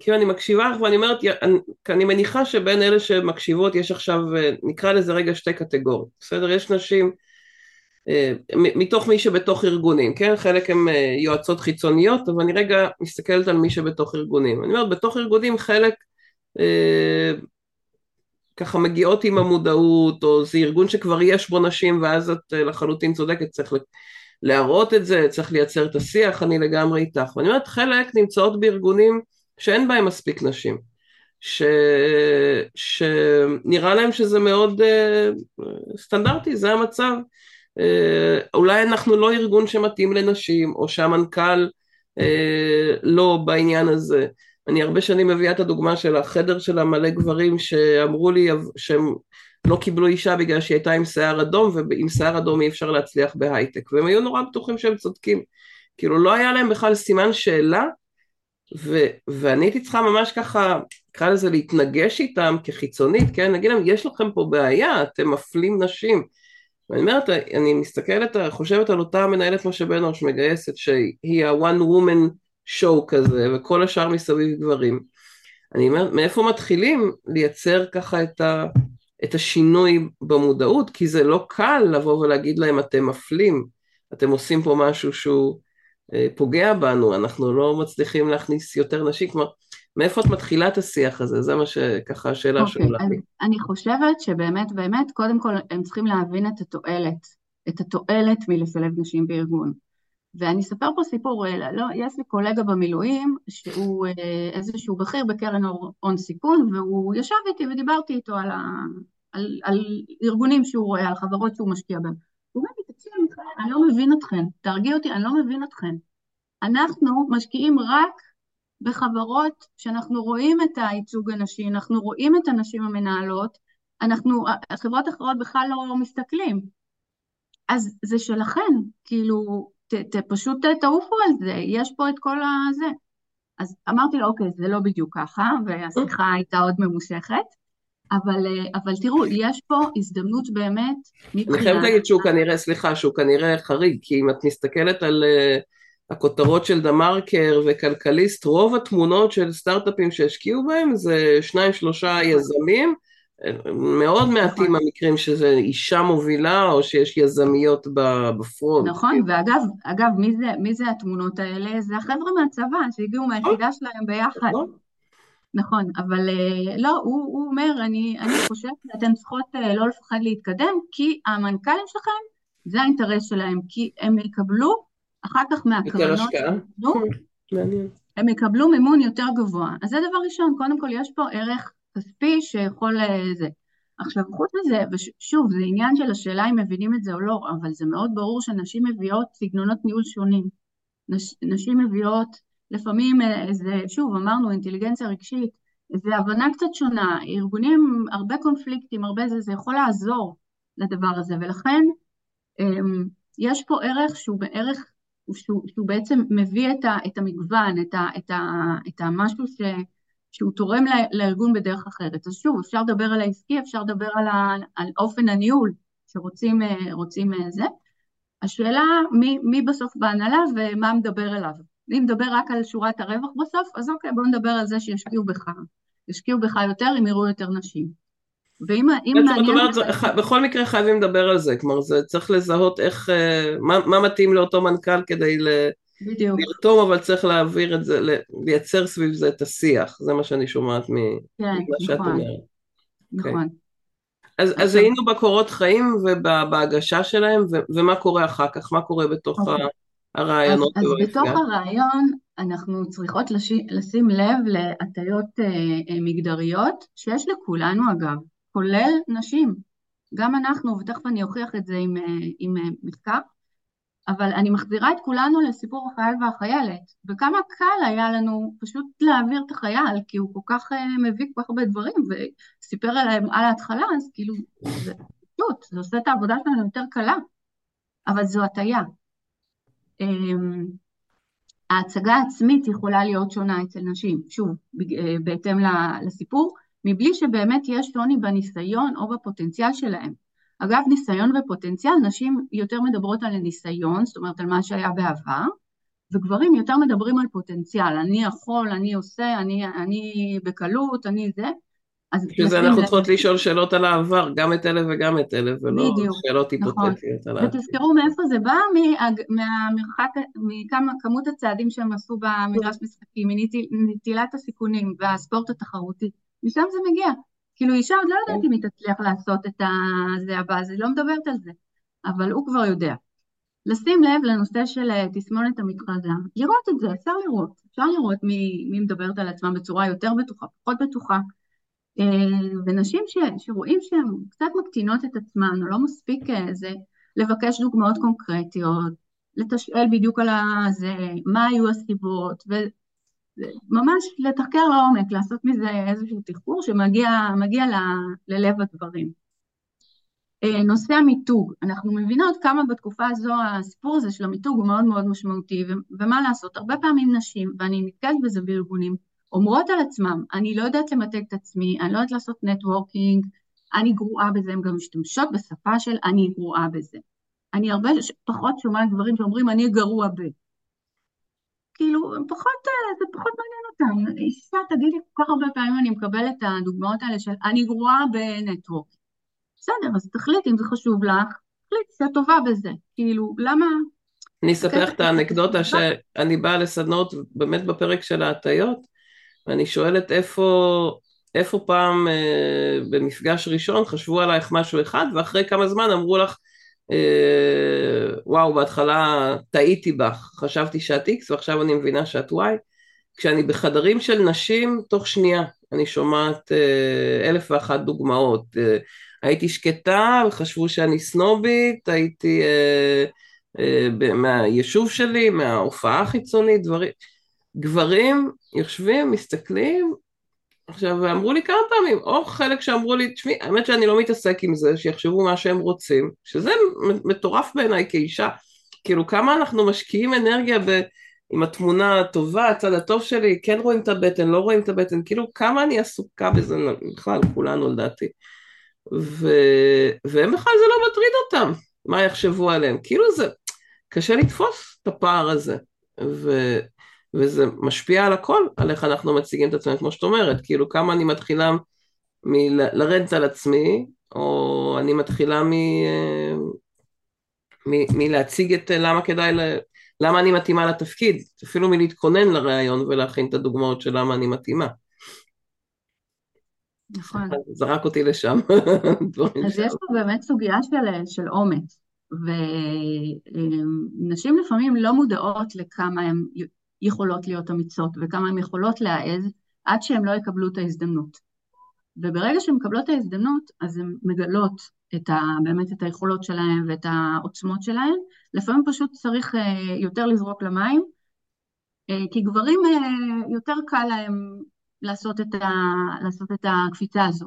כאילו אני מקשיבה לך ואני אומרת, אני, אני מניחה שבין אלה שמקשיבות יש עכשיו, אה, נקרא לזה רגע שתי קטגוריות, בסדר? יש נשים אה, מתוך מי שבתוך ארגונים, כן? חלק הם יועצות חיצוניות, אבל אני רגע מסתכלת על מי שבתוך ארגונים. אני אומרת, בתוך ארגונים חלק ככה מגיעות עם המודעות, או זה ארגון שכבר יש בו נשים ואז את אה, לחלוטין צודקת, צריך להראות את זה, צריך לייצר את השיח, אני לגמרי איתך. ואני אומרת, חלק נמצאות בארגונים שאין בהם מספיק נשים, ש... שנראה להם שזה מאוד uh, סטנדרטי, זה המצב. Uh, אולי אנחנו לא ארגון שמתאים לנשים, או שהמנכ"ל uh, לא בעניין הזה. אני הרבה שנים מביאה את הדוגמה של החדר של המלא גברים שאמרו לי שהם לא קיבלו אישה בגלל שהיא הייתה עם שיער אדום ועם שיער אדום אי אפשר להצליח בהייטק. והם היו נורא בטוחים שהם צודקים. כאילו לא היה להם בכלל סימן שאלה ו- ואני הייתי צריכה ממש ככה נקרא לזה להתנגש איתם כחיצונית כן? נגיד להם יש לכם פה בעיה אתם מפלים נשים. ואני אומרת אני מסתכלת חושבת על אותה מנהלת משה בנור שמגייסת שהיא ה-one woman שואו כזה, וכל השאר מסביב גברים. אני אומרת, מאיפה מתחילים לייצר ככה את, ה, את השינוי במודעות? כי זה לא קל לבוא ולהגיד להם, אתם מפלים, אתם עושים פה משהו שהוא אה, פוגע בנו, אנחנו לא מצליחים להכניס יותר נשים, כלומר, מאיפה את מתחילה את השיח הזה? זה מה שככה השאלה okay, אוקיי, שעולה לי. אני חושבת שבאמת, באמת, קודם כל הם צריכים להבין את התועלת, את התועלת מלשלב נשים בארגון. ואני אספר פה סיפור, אה, לא, יש לי קולגה במילואים שהוא אה, איזשהו בכיר בקרן הון סיכון והוא ישב איתי ודיברתי איתו על, ה, על, על ארגונים שהוא רואה, על חברות שהוא משקיע בהם. הוא אומר לי, תקשיבי אני לא מבין אתכם, תרגיע אותי, אני לא מבין אתכם. אנחנו משקיעים רק בחברות שאנחנו רואים את הייצוג הנשי, אנחנו רואים את הנשים המנהלות, אנחנו, חברות אחרות בכלל לא מסתכלים. אז זה שלכם, כאילו, ת, ת, פשוט תעופו על זה, יש פה את כל הזה. אז אמרתי לו, אוקיי, זה לא בדיוק ככה, והשיחה הייתה עוד ממושכת, אבל, אבל תראו, יש פה הזדמנות באמת מבחינת... אני חייבת להגיד שהוא כנראה, סליחה, שהוא כנראה חריג, כי אם את מסתכלת על uh, הכותרות של דה מרקר וכלכליסט, רוב התמונות של סטארט-אפים שהשקיעו בהם זה שניים שלושה יזמים, מאוד מעטים נכון. המקרים שזה אישה מובילה או שיש יזמיות בפרונט. נכון, ואגב, אגב, מי זה, מי זה התמונות האלה? זה החבר'ה מהצבא שהגיעו נכון. מהיחידה שלהם ביחד. נכון. נכון, אבל אה, לא, הוא, הוא אומר, אני, אני חושבת שאתן צריכות אה, לא לפחד להתקדם, כי המנכ"לים שלכם, זה האינטרס שלהם, כי הם יקבלו אחר כך מהקרנות, יותר השקעה, הם יקבלו מימון יותר גבוה. אז זה דבר ראשון, קודם כל יש פה ערך כספי שיכול... אה, זה. עכשיו, חוץ מזה, ושוב, זה עניין של השאלה אם מבינים את זה או לא, אבל זה מאוד ברור שנשים מביאות סגנונות ניהול שונים. נש, נשים מביאות לפעמים איזה, שוב, אמרנו, אינטליגנציה רגשית, זה הבנה קצת שונה, ארגונים, הרבה קונפליקטים, הרבה זה, זה יכול לעזור לדבר הזה, ולכן אמ, יש פה ערך שהוא בערך, שהוא, שהוא בעצם מביא את, ה, את המגוון, את, ה, את, ה, את המשהו ש, שהוא תורם לארגון בדרך אחרת. אז שוב, אפשר לדבר על העסקי, אפשר לדבר על, ה, על אופן הניהול שרוצים אה, אה, זה. השאלה מי, מי בסוף בהנהלה ומה מדבר אליו. אם מדבר רק על שורת הרווח בסוף, אז אוקיי, בואו נדבר על זה שישקיעו בך. ישקיעו בך יותר אם יראו יותר נשים. ואם מעניין... זאת אומרת, בכל מקרה חייבים לדבר על זה, כלומר זה צריך לזהות איך, אה, מה, מה מתאים לאותו מנכ"ל כדי ל... בדיוק. לרתום, אבל צריך להעביר את זה, לייצר סביב זה את השיח, זה מה שאני שומעת ממה כן, שאת נכון, אומרת. נכון. Okay. אז, אז היינו בקורות חיים ובהגשה שלהם, ו, ומה קורה אחר כך? מה קורה בתוך okay. אוקיי. הרעיונות? אז, אז בתוך הרעיון אנחנו צריכות לש, לשים לב להטיות אה, אה, מגדריות, שיש לכולנו אגב, כולל נשים. גם אנחנו, ותכף אני אוכיח את זה עם, אה, עם אה, מחקר, אבל אני מחזירה את כולנו לסיפור החייל והחיילת, וכמה קל היה לנו פשוט להעביר את החייל, כי הוא כל כך אה, מביא כל כך הרבה דברים, וסיפר עליהם על ההתחלה, אז כאילו, זה פשוט, זה עושה את העבודה שלנו יותר קלה, אבל זו הטיה. אמ, ההצגה העצמית יכולה להיות שונה אצל נשים, שוב, אה, בהתאם לסיפור, מבלי שבאמת יש שוני בניסיון או בפוטנציאל שלהם. אגב, ניסיון ופוטנציאל, נשים יותר מדברות על הניסיון, זאת אומרת על מה שהיה בעבר, וגברים יותר מדברים על פוטנציאל, אני יכול, אני עושה, אני, אני בקלות, אני זה. בשביל זה אנחנו צריכות לשאול שאלות על העבר, גם את אלה וגם את אלה, ולא בדיוק, שאלות. היפותטיות נכון. על העתיד. ותזכרו מאיפה זה בא, מהמרחק, מכמה, כמות הצעדים שהם עשו במגרש משחקים, מנטילת הסיכונים והספורט התחרותי, משם זה מגיע. כאילו אישה עוד לא יודעת כן. אם היא תצליח לעשות את זה הבא, אז היא לא מדברת על זה, אבל הוא כבר יודע. לשים לב לנושא של אה, תסמונת המתחזה, לראות את זה, אפשר לראות, אפשר לראות מי, מי מדברת על עצמה בצורה יותר בטוחה, פחות בטוחה, אה, ונשים ש, שרואים שהן קצת מקטינות את עצמן, או לא מספיק אה, לבקש דוגמאות קונקרטיות, לתשאל בדיוק על זה, מה היו הסיבות, ממש לתחקר לעומק, לעשות מזה איזשהו תחקור שמגיע ל, ללב הדברים. אה, נושא המיתוג, אנחנו מבינות כמה בתקופה הזו הסיפור הזה של המיתוג הוא מאוד מאוד משמעותי, ומה לעשות, הרבה פעמים נשים, ואני נתקלת בזה בארגונים, אומרות על עצמם, אני לא יודעת למתג את עצמי, אני לא יודעת לעשות נטוורקינג, אני גרועה בזה, הן גם משתמשות בשפה של אני גרועה בזה. אני הרבה פחות שומעת דברים שאומרים אני גרוע ב. כאילו, הם פחות, אה, זה פחות מעניין אותם. אישה, תגידי, כל כך הרבה פעמים אני מקבלת את הדוגמאות האלה של אני גרועה בנטוורק. בסדר, אז תחליט אם זה חשוב לך, תחליט שאת טובה בזה. כאילו, למה... אני אספר לך את האנקדוטה שאני באה לסדנות באמת בפרק של ההטיות, ואני שואלת איפה, איפה פעם אה, במפגש ראשון חשבו עלייך משהו אחד, ואחרי כמה זמן אמרו לך, וואו, בהתחלה טעיתי בך, חשבתי שאת X ועכשיו אני מבינה שאת Y. כשאני בחדרים של נשים, תוך שנייה אני שומעת אה, אלף ואחת דוגמאות. אה, הייתי שקטה וחשבו שאני סנובית, הייתי אה, אה, מהיישוב שלי, מההופעה החיצונית, דברים. גברים יושבים, מסתכלים, עכשיו, אמרו לי כמה פעמים, או חלק שאמרו לי, תשמעי, האמת שאני לא מתעסק עם זה, שיחשבו מה שהם רוצים, שזה מטורף בעיניי כאישה. כאילו, כמה אנחנו משקיעים אנרגיה ב... עם התמונה הטובה, הצד הטוב שלי, כן רואים את הבטן, לא רואים את הבטן, כאילו, כמה אני עסוקה בזה, בכלל, כולנו לדעתי. ו... והם בכלל זה לא מטריד אותם, מה יחשבו עליהם. כאילו זה, קשה לתפוס את הפער הזה. ו... וזה משפיע על הכל, על איך אנחנו מציגים את עצמנו, כמו שאת אומרת, כאילו כמה אני מתחילה מלרדת על עצמי, או אני מתחילה מ... אה, מ... מלהציג את למה כדאי, ל... למה אני מתאימה לתפקיד, אפילו מלהתכונן לראיון ולהכין את הדוגמאות של למה אני מתאימה. נכון. זרק אותי לשם. *laughs* אז יש פה באמת סוגיה של, של אומץ, ונשים לפעמים לא מודעות לכמה הן יכולות להיות אמיצות וכמה הן יכולות להעז עד שהן לא יקבלו את ההזדמנות. וברגע שהן מקבלות את ההזדמנות, אז הן מגלות את ה, באמת את היכולות שלהן ואת העוצמות שלהן. לפעמים פשוט צריך אה, יותר לזרוק למים, אה, כי גברים אה, יותר קל להם לעשות את, ה, לעשות את הקפיצה הזו.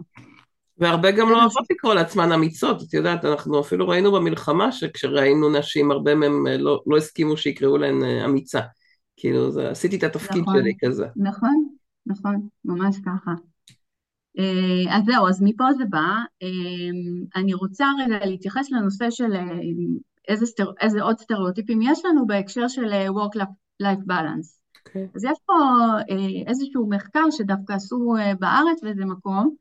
והרבה גם לא אוהבות לקרוא לעצמן אמיצות, את יודעת, אנחנו אפילו ראינו במלחמה שכשראינו נשים, הרבה מהם לא, לא הסכימו שיקראו להן אמיצה. כאילו, זה, עשיתי את התפקיד נכון, שלי כזה. נכון, נכון, ממש ככה. אה, אז זהו, אז מפה זה בא. אני רוצה רגע להתייחס לנושא של איזה, סטר... איזה עוד סטריאוטיפים יש לנו בהקשר של Work-Life Balance. Okay. אוקיי. אז יש פה איזשהו מחקר שדווקא עשו בארץ באיזה מקום,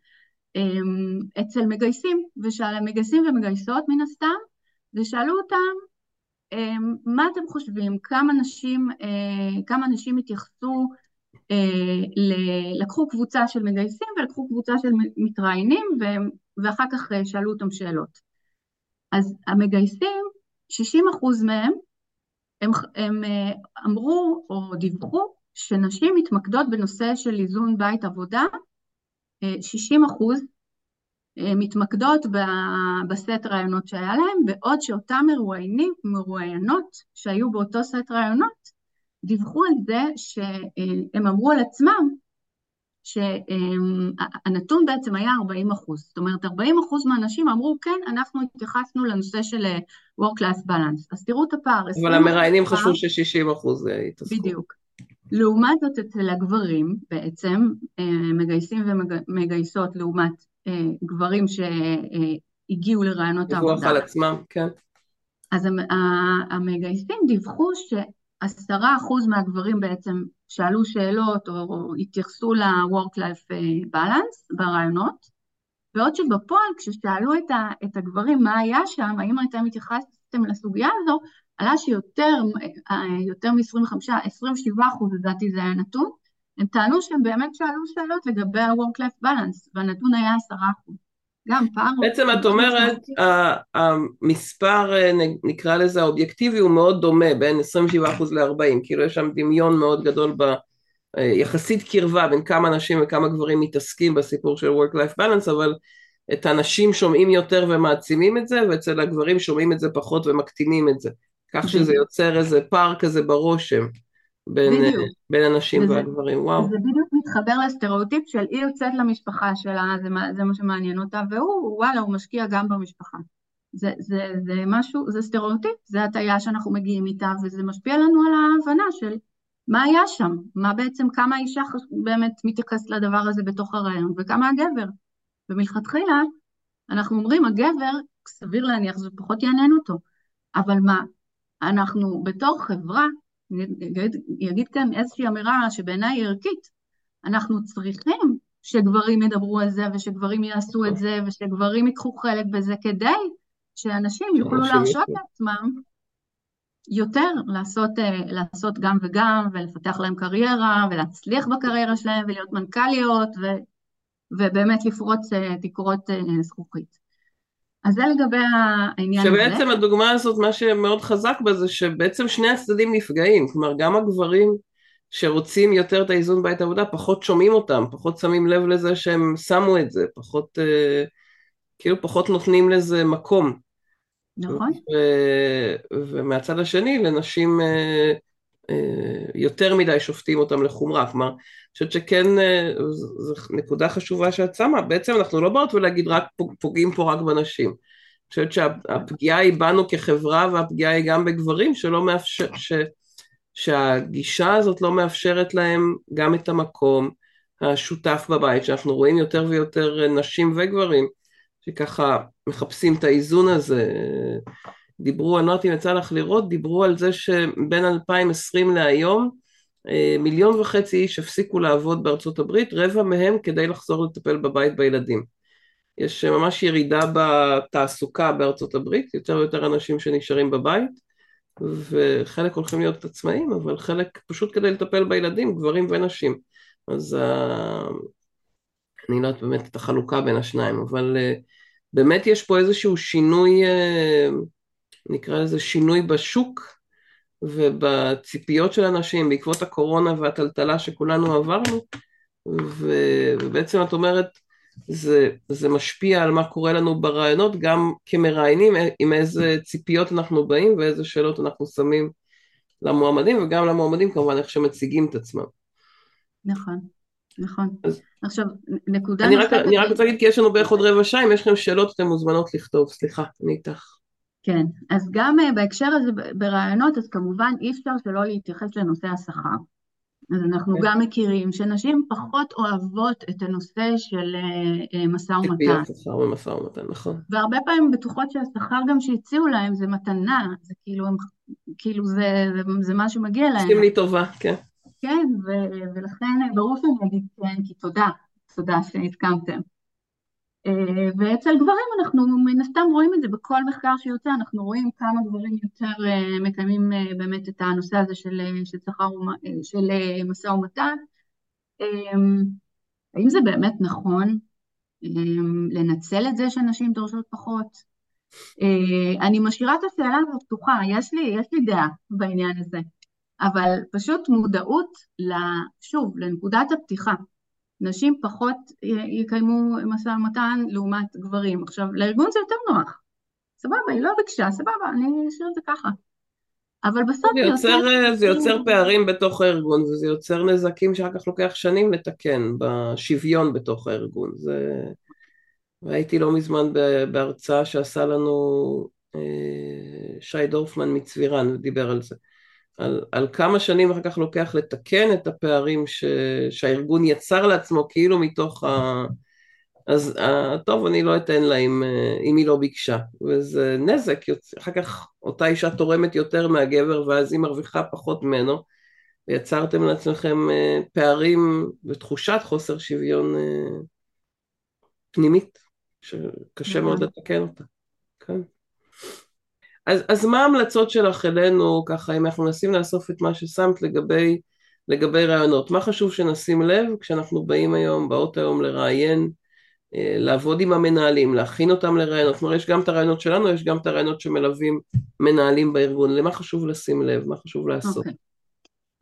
אצל מגייסים, ושאל מגייסים ומגייסות מן הסתם, ושאלו אותם, מה אתם חושבים, כמה נשים, אה, כמה נשים התייחסו, אה, לקחו קבוצה של מגייסים ולקחו קבוצה של מתראיינים, ואחר כך אה, שאלו אותם שאלות. אז המגייסים, 60 אחוז מהם, הם, הם אמרו או דיווחו שנשים מתמקדות בנושא של איזון בית עבודה 60 אחוז מתמקדות בסט רעיונות שהיה להם, בעוד שאותם מרואיינים, מרואיינות שהיו באותו סט רעיונות, דיווחו על זה שהם אמרו על עצמם שהנתון בעצם היה 40 אחוז. זאת אומרת, 40 אחוז מהאנשים אמרו, כן, אנחנו התייחסנו לנושא של אה, Work-Class Balance. אז תראו את הפער. אבל המראיינים חשבו ש-60 אחוז אה, התעסקו. בדיוק. לעומת זאת אצל הגברים בעצם, אה, מגייסים ומגייסות לעומת אה, גברים שהגיעו לרעיונות העבודה. דיווח על עצמם, כן. אז המגייסים דיווחו שעשרה אחוז מהגברים בעצם שאלו שאלות או התייחסו ל-work-life אה, balance ברעיונות, בעוד שבפועל כששאלו את הגברים מה היה שם, האם אתם התייחסתם לסוגיה הזו, עלה שיותר יותר מ-25, 27 אחוז לדעתי זה היה נתון, הם טענו שהם באמת שאלו שאלות לגבי ה-work-life balance, והנתון היה 10 אחוז. גם פעם... בעצם את אומרת, המספר, נקרא לזה האובייקטיבי, הוא מאוד דומה, בין 27% ל-40, כאילו יש שם דמיון מאוד גדול ב... יחסית קרבה בין כמה נשים וכמה גברים מתעסקים בסיפור של work-life balance, אבל את הנשים שומעים יותר ומעצימים את זה, ואצל הגברים שומעים את זה פחות ומקטינים את זה. כך שזה יוצר איזה פער כזה ברושם בין, בין הנשים וזה, והגברים, וואו. זה בדיוק מתחבר לסטריאוטיפ של היא יוצאת למשפחה שלה, זה, זה מה שמעניין אותה, והוא, וואלה, הוא משקיע גם במשפחה. זה, זה, זה משהו, זה סטריאוטיפ, זה הטעיה שאנחנו מגיעים איתה, וזה משפיע לנו על ההבנה של מה היה שם, מה בעצם, כמה האישה באמת מתייחסת לדבר הזה בתוך הרעיון, וכמה הגבר. ומלכתחילה, אנחנו אומרים, הגבר, סביר להניח, זה פחות יעניין אותו. אבל מה, אנחנו בתור חברה, אני אגיד כאן איזושהי אמירה שבעיניי היא ערכית, אנחנו צריכים שגברים ידברו על זה ושגברים יעשו את זה ושגברים ייקחו חלק בזה כדי שאנשים יוכלו להרשות לעצמם יותר לעשות, אה, לעשות גם וגם ולפתח להם קריירה ולהצליח בקריירה שלהם ולהיות מנכ"ליות ו, ובאמת לפרוץ אה, תקרות אה, זכוכית. אז זה לגבי העניין הזה. שבעצם הדוגמה הזאת, מה שמאוד חזק בה זה שבעצם שני הצדדים נפגעים, כלומר גם הגברים שרוצים יותר את האיזון בית עבודה, פחות שומעים אותם, פחות שמים לב לזה שהם שמו את זה, פחות, אה, כאילו פחות נותנים לזה מקום. נכון. ו, ומהצד השני, לנשים אה, יותר מדי שופטים אותם לחומרה, כלומר חושבת שכן, אה, זו נקודה חשובה שאת שמה, בעצם אנחנו לא באות ולהגיד רק פוגעים פה רק בנשים. אני חושבת שהפגיעה היא בנו כחברה והפגיעה היא גם בגברים שלא מאפשר, ש, שהגישה הזאת לא מאפשרת להם גם את המקום השותף בבית, שאנחנו רואים יותר ויותר נשים וגברים שככה מחפשים את האיזון הזה. דיברו, אני לא יודעת אם יצא לך לראות, דיברו על זה שבין 2020 להיום אה, מיליון וחצי איש הפסיקו לעבוד בארצות הברית, רבע מהם כדי לחזור לטפל בבית בילדים. יש ממש ירידה בתעסוקה בארצות הברית, יותר ויותר אנשים שנשארים בבית, וחלק הולכים להיות עצמאים, אבל חלק פשוט כדי לטפל בילדים, גברים ונשים. אז uh, אני לא יודעת באמת את החלוקה בין השניים, אבל באמת יש פה איזשהו שינוי, נקרא לזה שינוי בשוק, ובציפיות של אנשים בעקבות הקורונה והטלטלה שכולנו עברנו, ובעצם את אומרת, זה, זה משפיע על מה קורה לנו ברעיונות, גם כמראיינים, עם איזה ציפיות אנחנו באים ואיזה שאלות אנחנו שמים למועמדים, וגם למועמדים כמובן איך שמציגים את עצמם. נכון. נכון. אז... עכשיו, נקודה אני. רק, אני רק רוצה להגיד, כי יש לנו בערך עוד רבע שעה, אם יש לכם שאלות, אתן מוזמנות לכתוב. סליחה, אני איתך. כן, אז גם uh, בהקשר הזה ברעיונות, אז כמובן אי אפשר שלא להתייחס לנושא השכר. אז אנחנו כן. גם מכירים שנשים פחות אוהבות את הנושא של uh, משא ומתן. ציפיית שכר ומשא ומתן, נכון. והרבה פעמים בטוחות שהשכר גם שהציעו להם זה מתנה, זה כאילו, הם, כאילו זה, זה, זה מה שמגיע להם. עושים לי טובה, כן. כן, ו- ולכן ברור שאני אגיד כן, כי תודה, תודה שהסכמתם. אה, ואצל גברים אנחנו מן הסתם רואים את זה בכל מחקר שיוצא, אנחנו רואים כמה גברים יותר אה, מקיימים אה, באמת את הנושא הזה של, של, שכר, של משא ומתן. האם זה באמת נכון לנצל את זה שנשים דורשות פחות? אני משאירה את השאלה הזאת פתוחה, יש לי, יש לי דעה בעניין הזה, אבל פשוט מודעות, שוב, לנקודת הפתיחה. נשים פחות יקיימו משא ומתן לעומת גברים. עכשיו, לארגון זה יותר נוח. סבבה, היא לא ביקשה, סבבה, אני אשאיר את זה ככה. אבל בסוף זה יוצר, זה, זה יוצר פערים בתוך הארגון, וזה יוצר נזקים שאחר כך לוקח שנים לתקן בשוויון בתוך הארגון. זה... ראיתי לא מזמן בהרצאה שעשה לנו אה, שי דורפמן מצבירן, דיבר על זה. על, על כמה שנים אחר כך לוקח לתקן את הפערים ש, שהארגון יצר לעצמו כאילו מתוך ה... אז uh, טוב, אני לא אתן לה אם, uh, אם היא לא ביקשה, וזה נזק. אחר כך אותה אישה תורמת יותר מהגבר ואז היא מרוויחה פחות ממנו, ויצרתם לעצמכם uh, פערים ותחושת חוסר שוויון פנימית, שקשה מאוד לתקן אותה. כן. אז, אז מה ההמלצות שלך אלינו, ככה, אם אנחנו מנסים לאסוף את מה ששמת לגבי, לגבי רעיונות? מה חשוב שנשים לב כשאנחנו באים היום, באות היום לראיין, אה, לעבוד עם המנהלים, להכין אותם לרעיונות? כלומר, יש גם את הרעיונות שלנו, יש גם את הרעיונות שמלווים מנהלים בארגון. למה חשוב לשים לב? מה חשוב לעשות? Okay. אוקיי.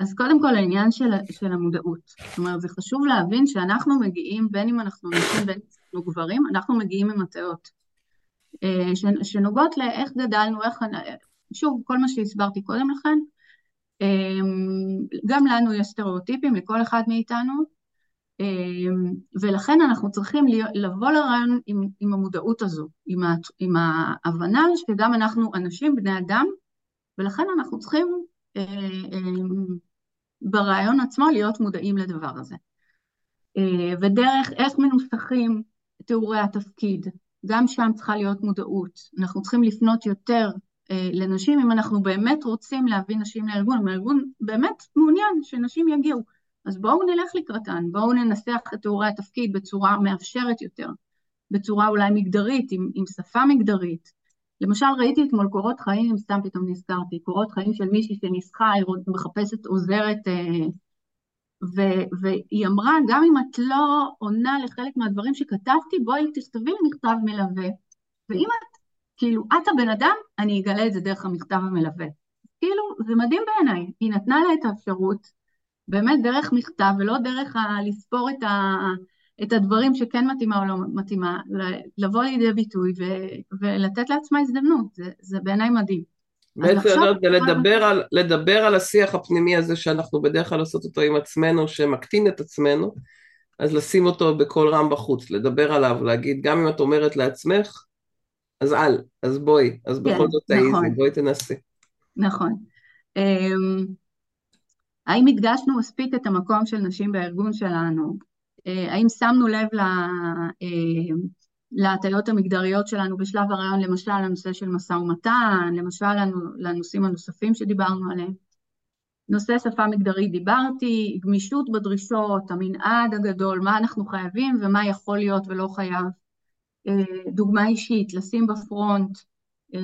אז קודם כל העניין של, של המודעות. זאת אומרת, זה חשוב להבין שאנחנו מגיעים, בין אם אנחנו נשים בין אם אנחנו גברים, אנחנו מגיעים עם הטעות. אה, שנוגעות לאיך גדלנו, איך... שוב, כל מה שהסברתי קודם לכן, אה, גם לנו יש סטריאוטיפים, לכל אחד מאיתנו, אה, ולכן אנחנו צריכים לבוא לרעיון עם, עם המודעות הזו, עם, ה, עם ההבנה שגם אנחנו אנשים, בני אדם, ולכן אנחנו צריכים ברעיון עצמו להיות מודעים לדבר הזה. ודרך איך מנוסחים תיאורי התפקיד, גם שם צריכה להיות מודעות. אנחנו צריכים לפנות יותר אה, לנשים אם אנחנו באמת רוצים להביא נשים לארגון, אם הארגון באמת מעוניין שנשים יגיעו. אז בואו נלך לקראתן, בואו ננסח את תיאורי התפקיד בצורה מאפשרת יותר, בצורה אולי מגדרית, עם, עם שפה מגדרית. למשל ראיתי אתמול קורות חיים, סתם פתאום נזכרתי, קורות חיים של מישהי שניסחה, היא מחפשת עוזרת אה, ו- והיא אמרה, גם אם את לא עונה לחלק מהדברים שכתבתי, בואי תכתבי לי מכתב מלווה. ואם את, כאילו, את הבן אדם, אני אגלה את זה דרך המכתב המלווה. כאילו, זה מדהים בעיניי. היא נתנה לה את האפשרות, באמת דרך מכתב, ולא דרך ה- לספור את, ה- את הדברים שכן מתאימה או לא מתאימה, לבוא לידי ביטוי ו- ולתת לעצמה הזדמנות. זה, זה בעיניי מדהים. בעצם זה לדבר על, לדבר על השיח הפנימי הזה שאנחנו בדרך כלל עושות אותו עם עצמנו, שמקטין את עצמנו, אז לשים אותו בקול רם בחוץ, לדבר עליו, להגיד, גם אם את אומרת לעצמך, אז אל, אז בואי, אז כן, בכל זאת תעיזי, נכון. בואי תנסי. נכון. Um, האם הדגשנו מספיק את המקום של נשים בארגון שלנו? Uh, האם שמנו לב ל... Uh, להטיות המגדריות שלנו בשלב הרעיון, למשל לנושא של משא ומתן, למשל לנושאים הנוספים שדיברנו עליהם. נושא שפה מגדרית דיברתי, גמישות בדרישות, המנעד הגדול, מה אנחנו חייבים ומה יכול להיות ולא חייב. אה, דוגמה אישית, לשים בפרונט, אה,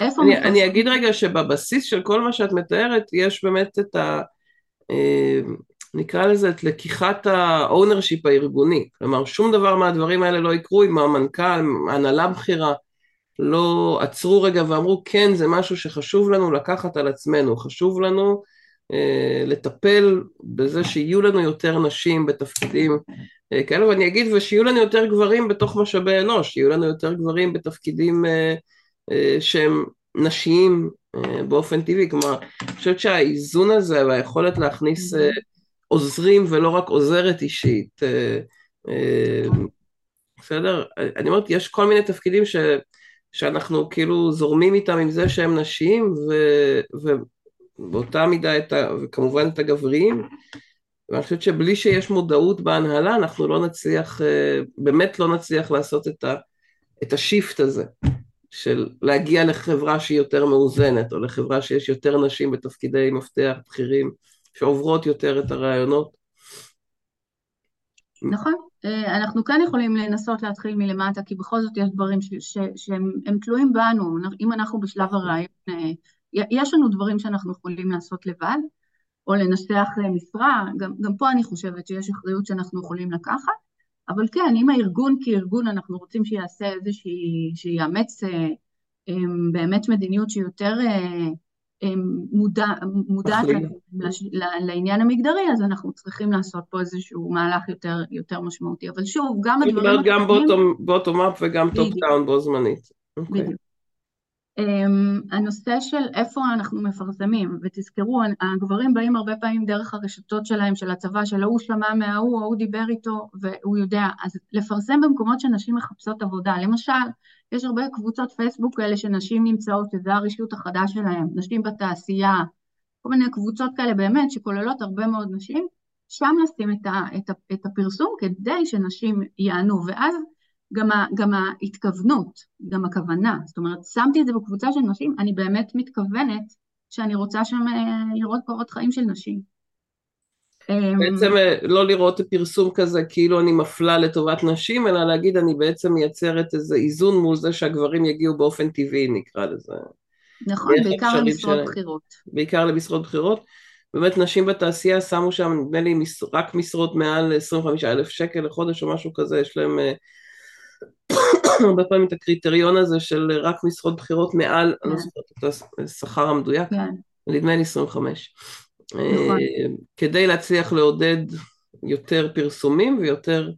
איפה... אני, אני אגיד רגע שבבסיס של כל מה שאת מתארת יש באמת את ה... נקרא לזה את לקיחת ה-ownership הארגוני. כלומר, שום דבר מהדברים האלה לא יקרו אם המנכ"ל, הנהלה בכירה, לא עצרו רגע ואמרו, כן, זה משהו שחשוב לנו לקחת על עצמנו, חשוב לנו אה, לטפל בזה שיהיו לנו יותר נשים בתפקידים אה, כאלה, ואני אגיד, ושיהיו לנו יותר גברים בתוך משאבי אנוש, שיהיו לנו יותר גברים בתפקידים אה, אה, שהם נשיים אה, באופן טבעי, כלומר, אני חושבת שהאיזון הזה והיכולת להכניס אה, עוזרים ולא רק עוזרת אישית. אה, אה, בסדר? אני אומרת, יש כל מיני תפקידים ש, שאנחנו כאילו זורמים איתם עם זה שהם נשים, ו, ובאותה מידה את ה, וכמובן את הגבריים, ואני חושבת שבלי שיש מודעות בהנהלה, אנחנו לא נצליח, אה, באמת לא נצליח לעשות את, ה, את השיפט הזה, של להגיע לחברה שהיא יותר מאוזנת, או לחברה שיש יותר נשים בתפקידי מפתח בכירים, שעוברות יותר את הרעיונות. נכון. אה, אנחנו כן יכולים לנסות להתחיל מלמטה, כי בכל זאת יש דברים ש, ש, שהם תלויים בנו. אם אנחנו בשלב הרעיון, אה, יש לנו דברים שאנחנו יכולים לעשות לבד, או לנסח משרה, גם, גם פה אני חושבת שיש אחריות שאנחנו יכולים לקחת, אבל כן, אם הארגון כארגון אנחנו רוצים שיעשה איזושהי, שיאמץ אה, באמת מדיניות שהיא יותר מודע, מודעת לעניין המגדרי, אז אנחנו צריכים לעשות פה איזשהו מהלך יותר, יותר משמעותי. אבל שוב, גם הדברים... זאת אומרת, גם bottom up וגם top down בו זמנית. אוקיי. בדיוק. Um, הנושא של איפה אנחנו מפרסמים, ותזכרו, הגברים באים הרבה פעמים דרך הרשתות שלהם, של הצבא, של ההוא שמע מההוא, ההוא דיבר איתו, והוא יודע, אז לפרסם במקומות שנשים מחפשות עבודה. למשל, יש הרבה קבוצות פייסבוק כאלה שנשים נמצאות, שזה הרשות החדש שלהם, נשים בתעשייה, כל מיני קבוצות כאלה באמת, שכוללות הרבה מאוד נשים, שם לשים את, ה, את, ה, את הפרסום כדי שנשים יענו, ואז גם, ה, גם ההתכוונות, גם הכוונה, זאת אומרת, שמתי את זה בקבוצה של נשים, אני באמת מתכוונת שאני רוצה שם אה, לראות קורות חיים של נשים. בעצם אה, לא לראות פרסום כזה כאילו אני מפלה לטובת נשים, אלא להגיד אני בעצם מייצרת איזה איזון מול זה שהגברים יגיעו באופן טבעי נקרא לזה. נכון, בעיקר למשרות בחירות. בעיקר למשרות בחירות. באמת נשים בתעשייה שמו שם נדמה לי רק משרות מעל 25 אלף שקל לחודש או משהו כזה, יש להם אה, *coughs* הרבה פעמים את הקריטריון הזה של רק משרות בחירות מעל, אני לא. זוכרת את השכר המדויק, כן. נדמה לי 25. נכון. אה, כדי להצליח לעודד יותר פרסומים ויותר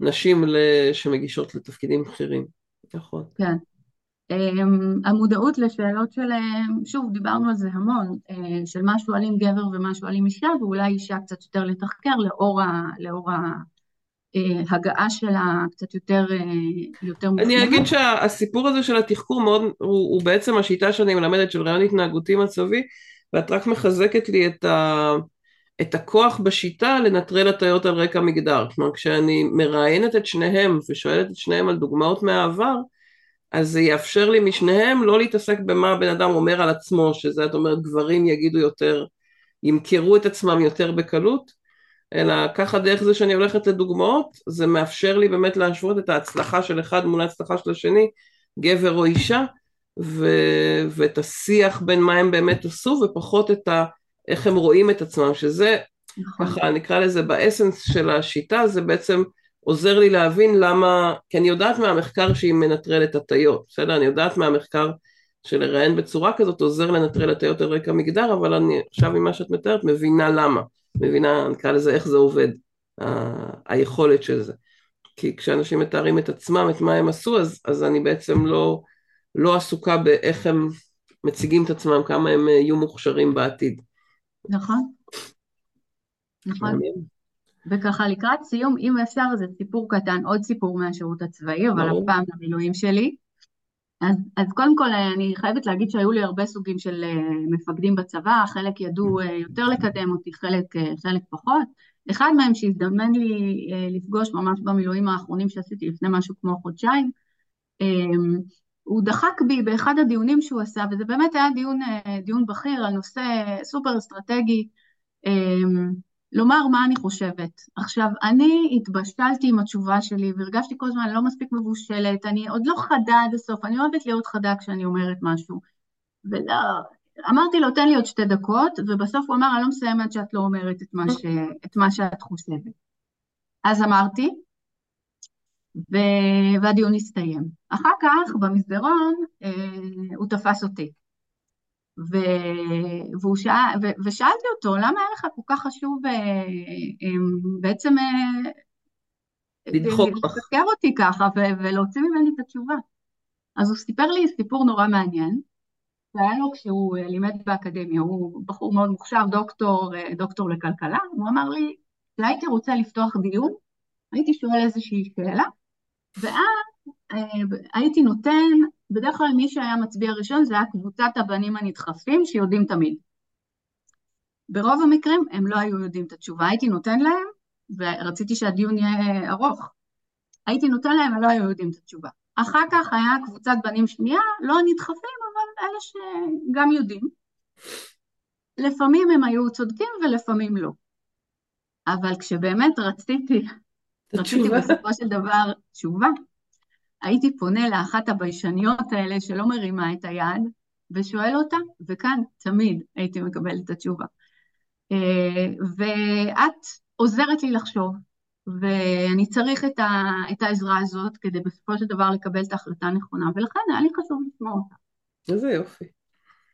נשים שמגישות לתפקידים בכירים. נכון. כן. אמ, המודעות לשאלות של, שוב, דיברנו על זה המון, אה, של מה שואלים גבר ומה שואלים אישה, ואולי אישה קצת יותר לתחקר לאור, ה, לאור ההגעה שלה קצת יותר, יותר מוכנה. אני אגיד שהסיפור הזה של התחקור מאוד, הוא, הוא בעצם השיטה שאני מלמדת של רעיון התנהגותי מצבי, ואת רק מחזקת לי את, ה, את הכוח בשיטה לנטרל הטיות על רקע מגדר. כלומר, כשאני מראיינת את שניהם ושואלת את שניהם על דוגמאות מהעבר, אז זה יאפשר לי משניהם לא להתעסק במה הבן אדם אומר על עצמו, שזה את אומרת גברים יגידו יותר, ימכרו את עצמם יותר בקלות, אלא ככה דרך זה שאני הולכת לדוגמאות, זה מאפשר לי באמת להשוות את ההצלחה של אחד מול ההצלחה של השני, גבר או אישה, ו... ואת השיח בין מה הם באמת עשו ופחות את ה... איך הם רואים את עצמם, שזה נכון. ככה נקרא לזה באסנס של השיטה, זה בעצם עוזר לי להבין למה, כי אני יודעת מהמחקר שהיא מנטרלת הטיות, בסדר? אני יודעת מהמחקר של לראיין בצורה כזאת עוזר לנטרל הטיות על רקע מגדר, אבל אני עכשיו ממה שאת מתארת מבינה למה, מבינה נקרא לזה איך זה עובד, ה- היכולת של זה. כי כשאנשים מתארים את עצמם, את מה הם עשו, אז, אז אני בעצם לא, לא עסוקה באיך הם מציגים את עצמם, כמה הם אה, יהיו מוכשרים בעתיד. נכון. נכון. וככה לקראת סיום, אם אפשר, זה סיפור קטן, עוד סיפור מהשירות הצבאי, אבל הפעם למילואים שלי. אז, אז קודם כל אני חייבת להגיד שהיו לי הרבה סוגים של אה, מפקדים בצבא, חלק ידעו אה, יותר לקדם אותי, חלק, חלק פחות. אחד מהם שהזדמן לי לפגוש ממש במילואים האחרונים שעשיתי לפני משהו כמו חודשיים, הוא דחק בי באחד הדיונים שהוא עשה, וזה באמת היה דיון, אה, דיון בכיר על נושא סופר אסטרטגי, אמ, לומר מה אני חושבת. עכשיו, אני התבשלתי עם התשובה שלי והרגשתי כל הזמן לא מספיק מבושלת, אני עוד לא חדה עד הסוף, אני אוהבת להיות חדה כשאני אומרת משהו. ולא, אמרתי לו, תן לי עוד שתי דקות, ובסוף הוא אמר, אני לא מסיים עד שאת לא אומרת את מה, ש, את מה שאת חושבת. אז אמרתי, והדיון הסתיים. אחר כך במסדרון אה, הוא תפס אותי. ו... והוא שאל... ו... ושאלתי אותו, למה היה לך כל כך חשוב אה, אה, בעצם לדחוק לתזכר אותי ככה ו... ולהוציא ממני את התשובה? אז הוא סיפר לי סיפור נורא מעניין. שהיה לו כשהוא לימד באקדמיה, הוא בחור מאוד מוכשר, דוקטור, דוקטור לכלכלה, הוא אמר לי, אולי הייתי רוצה לפתוח דיון, הייתי שואל איזושהי שאלה, ואז הייתי נותן, בדרך כלל מי שהיה מצביע ראשון זה היה קבוצת הבנים הנדחפים שיודעים תמיד. ברוב המקרים הם לא היו יודעים את התשובה, הייתי נותן להם, ורציתי שהדיון יהיה ארוך, הייתי נותן להם, הם לא היו יודעים את התשובה. אחר כך היה קבוצת בנים שנייה, לא נדחפים, אבל אלה שגם יודעים. לפעמים הם היו צודקים ולפעמים לא. אבל כשבאמת רציתי, רציתי בסופו של דבר תשובה, הייתי פונה לאחת הביישניות האלה שלא מרימה את היד, ושואל אותה, וכאן תמיד הייתי מקבלת את התשובה. אה, ואת עוזרת לי לחשוב, ואני צריך את, ה, את העזרה הזאת כדי בסופו של דבר לקבל את ההחלטה הנכונה, ולכן היה לי חשוב לשמוע אותה. איזה יופי.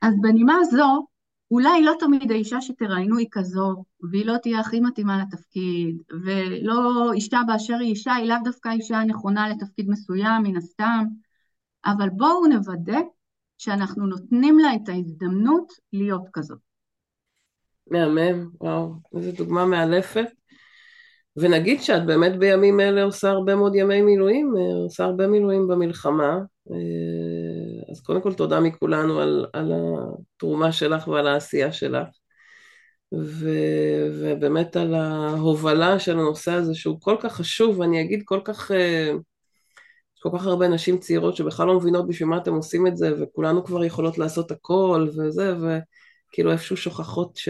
אז בנימה זו, אולי לא תמיד האישה שתראיינו היא כזו, והיא לא תהיה הכי מתאימה לתפקיד, ולא אישה באשר היא אישה, היא לאו דווקא אישה הנכונה לתפקיד מסוים, מן הסתם, אבל בואו נוודא שאנחנו נותנים לה את ההזדמנות להיות כזאת. מהמם, וואו, איזו דוגמה מאלפת. ונגיד שאת באמת בימים אלה עושה הרבה מאוד ימי מילואים, אה, עושה הרבה מילואים במלחמה, אה, אז קודם כל תודה מכולנו על, על התרומה שלך ועל העשייה שלך, ו, ובאמת על ההובלה של הנושא הזה שהוא כל כך חשוב, ואני אגיד כל כך, אה, יש כל כך הרבה נשים צעירות שבכלל לא מבינות בשביל מה אתם עושים את זה, וכולנו כבר יכולות לעשות הכל וזה, וכאילו איפשהו שוכחות ש...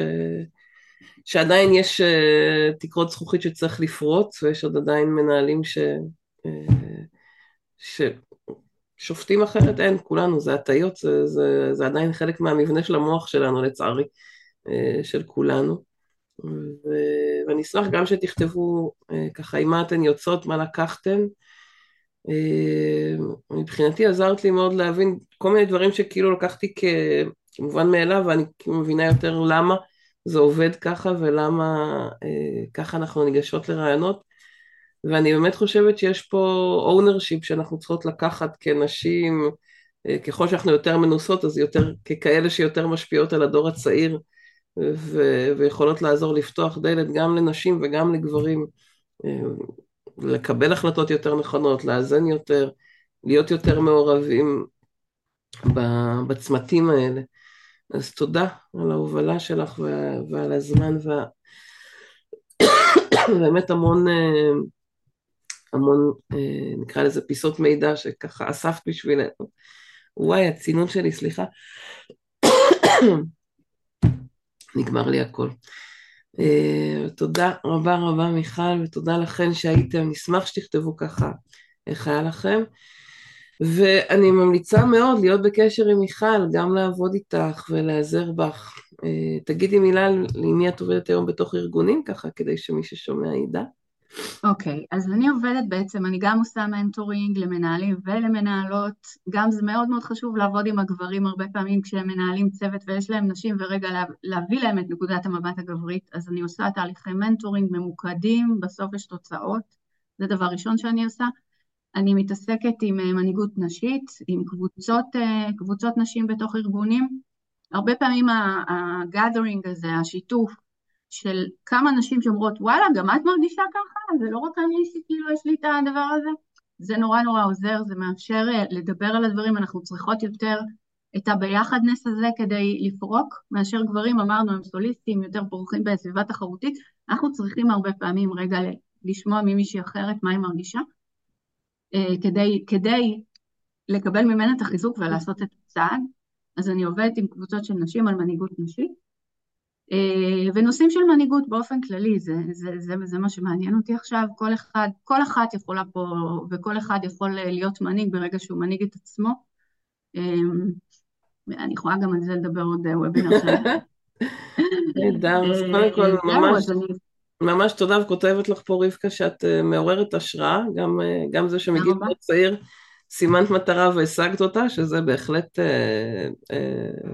שעדיין יש uh, תקרות זכוכית שצריך לפרוץ, ויש עוד עדיין מנהלים ש... Uh, ששופטים אחרת, אין, כולנו, זה הטיות, זה, זה, זה עדיין חלק מהמבנה של המוח שלנו, לצערי, uh, של כולנו. ו... ואני אשמח גם שתכתבו uh, ככה עם מה אתן יוצאות, מה לקחתן. Uh, מבחינתי עזרת לי מאוד להבין כל מיני דברים שכאילו לקחתי כמובן מאליו, ואני מבינה יותר למה. זה עובד ככה ולמה אה, ככה אנחנו ניגשות לרעיונות. ואני באמת חושבת שיש פה ownership שאנחנו צריכות לקחת כנשים, אה, ככל שאנחנו יותר מנוסות אז יותר ככאלה שיותר משפיעות על הדור הצעיר ו- ויכולות לעזור לפתוח דלת גם לנשים וגם לגברים, אה, לקבל החלטות יותר נכונות, לאזן יותר, להיות יותר מעורבים בצמתים האלה. אז תודה על ההובלה שלך ועל הזמן ובאמת *coughs* המון, אה, המון, אה, נקרא לזה פיסות מידע שככה אספת בשבילנו. וואי, הצינון שלי, סליחה. *coughs* נגמר לי הכל. Uh, תודה רבה רבה מיכל ותודה לכן שהייתם, נשמח שתכתבו ככה איך היה לכם. ואני ממליצה מאוד להיות בקשר עם מיכל, גם לעבוד איתך ולהיעזר בך. אה, תגידי מילה עם מי את עובדת היום בתוך ארגונים ככה, כדי שמי ששומע ידע. אוקיי, okay, אז אני עובדת בעצם, אני גם עושה mentoring למנהלים ולמנהלות, גם זה מאוד מאוד חשוב לעבוד עם הגברים הרבה פעמים כשהם מנהלים צוות ויש להם נשים ורגע לה, להביא להם את נקודת המבט הגברית, אז אני עושה תהליכי mentoring ממוקדים, בסוף יש תוצאות, זה דבר ראשון שאני עושה. אני מתעסקת עם אה, מנהיגות נשית, עם קבוצות, אה, קבוצות נשים בתוך ארגונים. הרבה פעמים הגאדרינג הזה, השיתוף של כמה נשים שאומרות, וואלה, גם את מרגישה ככה? זה לא רק אני שכאילו יש לי את הדבר הזה? זה נורא נורא עוזר, זה מאפשר אה, לדבר על הדברים, אנחנו צריכות יותר את הביחדנס הזה כדי לפרוק, מאשר גברים, אמרנו, הם סוליסטים, יותר פורחים בסביבה תחרותית, אנחנו צריכים הרבה פעמים רגע לשמוע ממישהי אחרת מה היא מרגישה. אה, כדי, כדי לקבל ממנה את החיזוק ולעשות את הצעד. אז אני עובדת עם קבוצות של נשים על מנהיגות נשית. אה, ונושאים של מנהיגות באופן כללי, זה, זה, זה, זה מה שמעניין אותי עכשיו, כל אחד, כל אחת יכולה פה, וכל אחד יכול להיות מנהיג ברגע שהוא מנהיג את עצמו. אה, אני יכולה גם על זה לדבר עוד וובינר שלנו. *laughs* נהדר, אז קודם כל ממש... ממש תודה וכותבת לך פה רבקה שאת מעוררת השראה, גם, גם זה שמגיל צעיר סימנת מטרה והשגת אותה, שזה בהחלט uh, uh,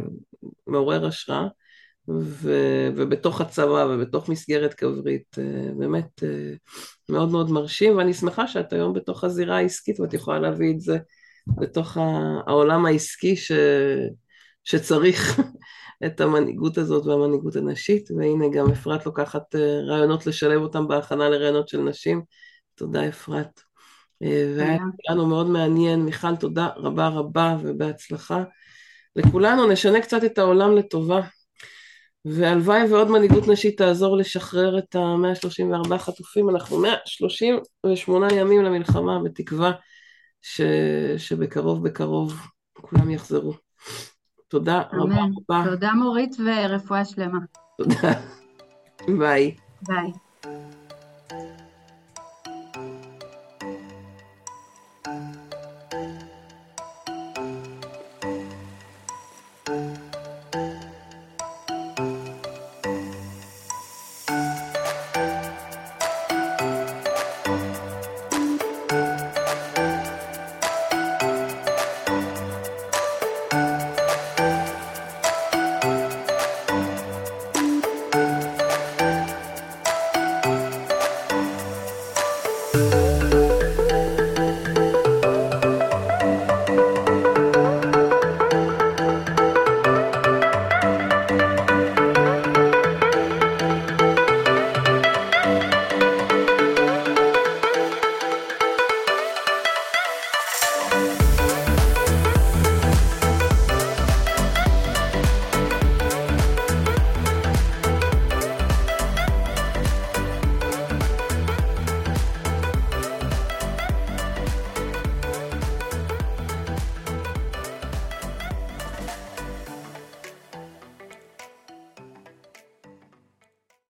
מעורר השראה, ו, ובתוך הצבא ובתוך מסגרת כברית, uh, באמת uh, מאוד מאוד מרשים, ואני שמחה שאת היום בתוך הזירה העסקית ואת יכולה להביא את זה בתוך העולם העסקי ש... שצריך *laughs* את המנהיגות הזאת והמנהיגות הנשית, והנה גם אפרת לוקחת אה, רעיונות לשלב אותם בהכנה לרעיונות של נשים. תודה אפרת. אה, והיה לנו מאוד מעניין. מיכל, תודה רבה רבה ובהצלחה. לכולנו נשנה קצת את העולם לטובה. והלוואי ועוד מנהיגות נשית תעזור לשחרר את ה-134 חטופים. אנחנו 138 ימים למלחמה, בתקווה ש... שבקרוב בקרוב כולם יחזרו. תודה רבה רבה. תודה מורית ורפואה שלמה. תודה. ביי. ביי.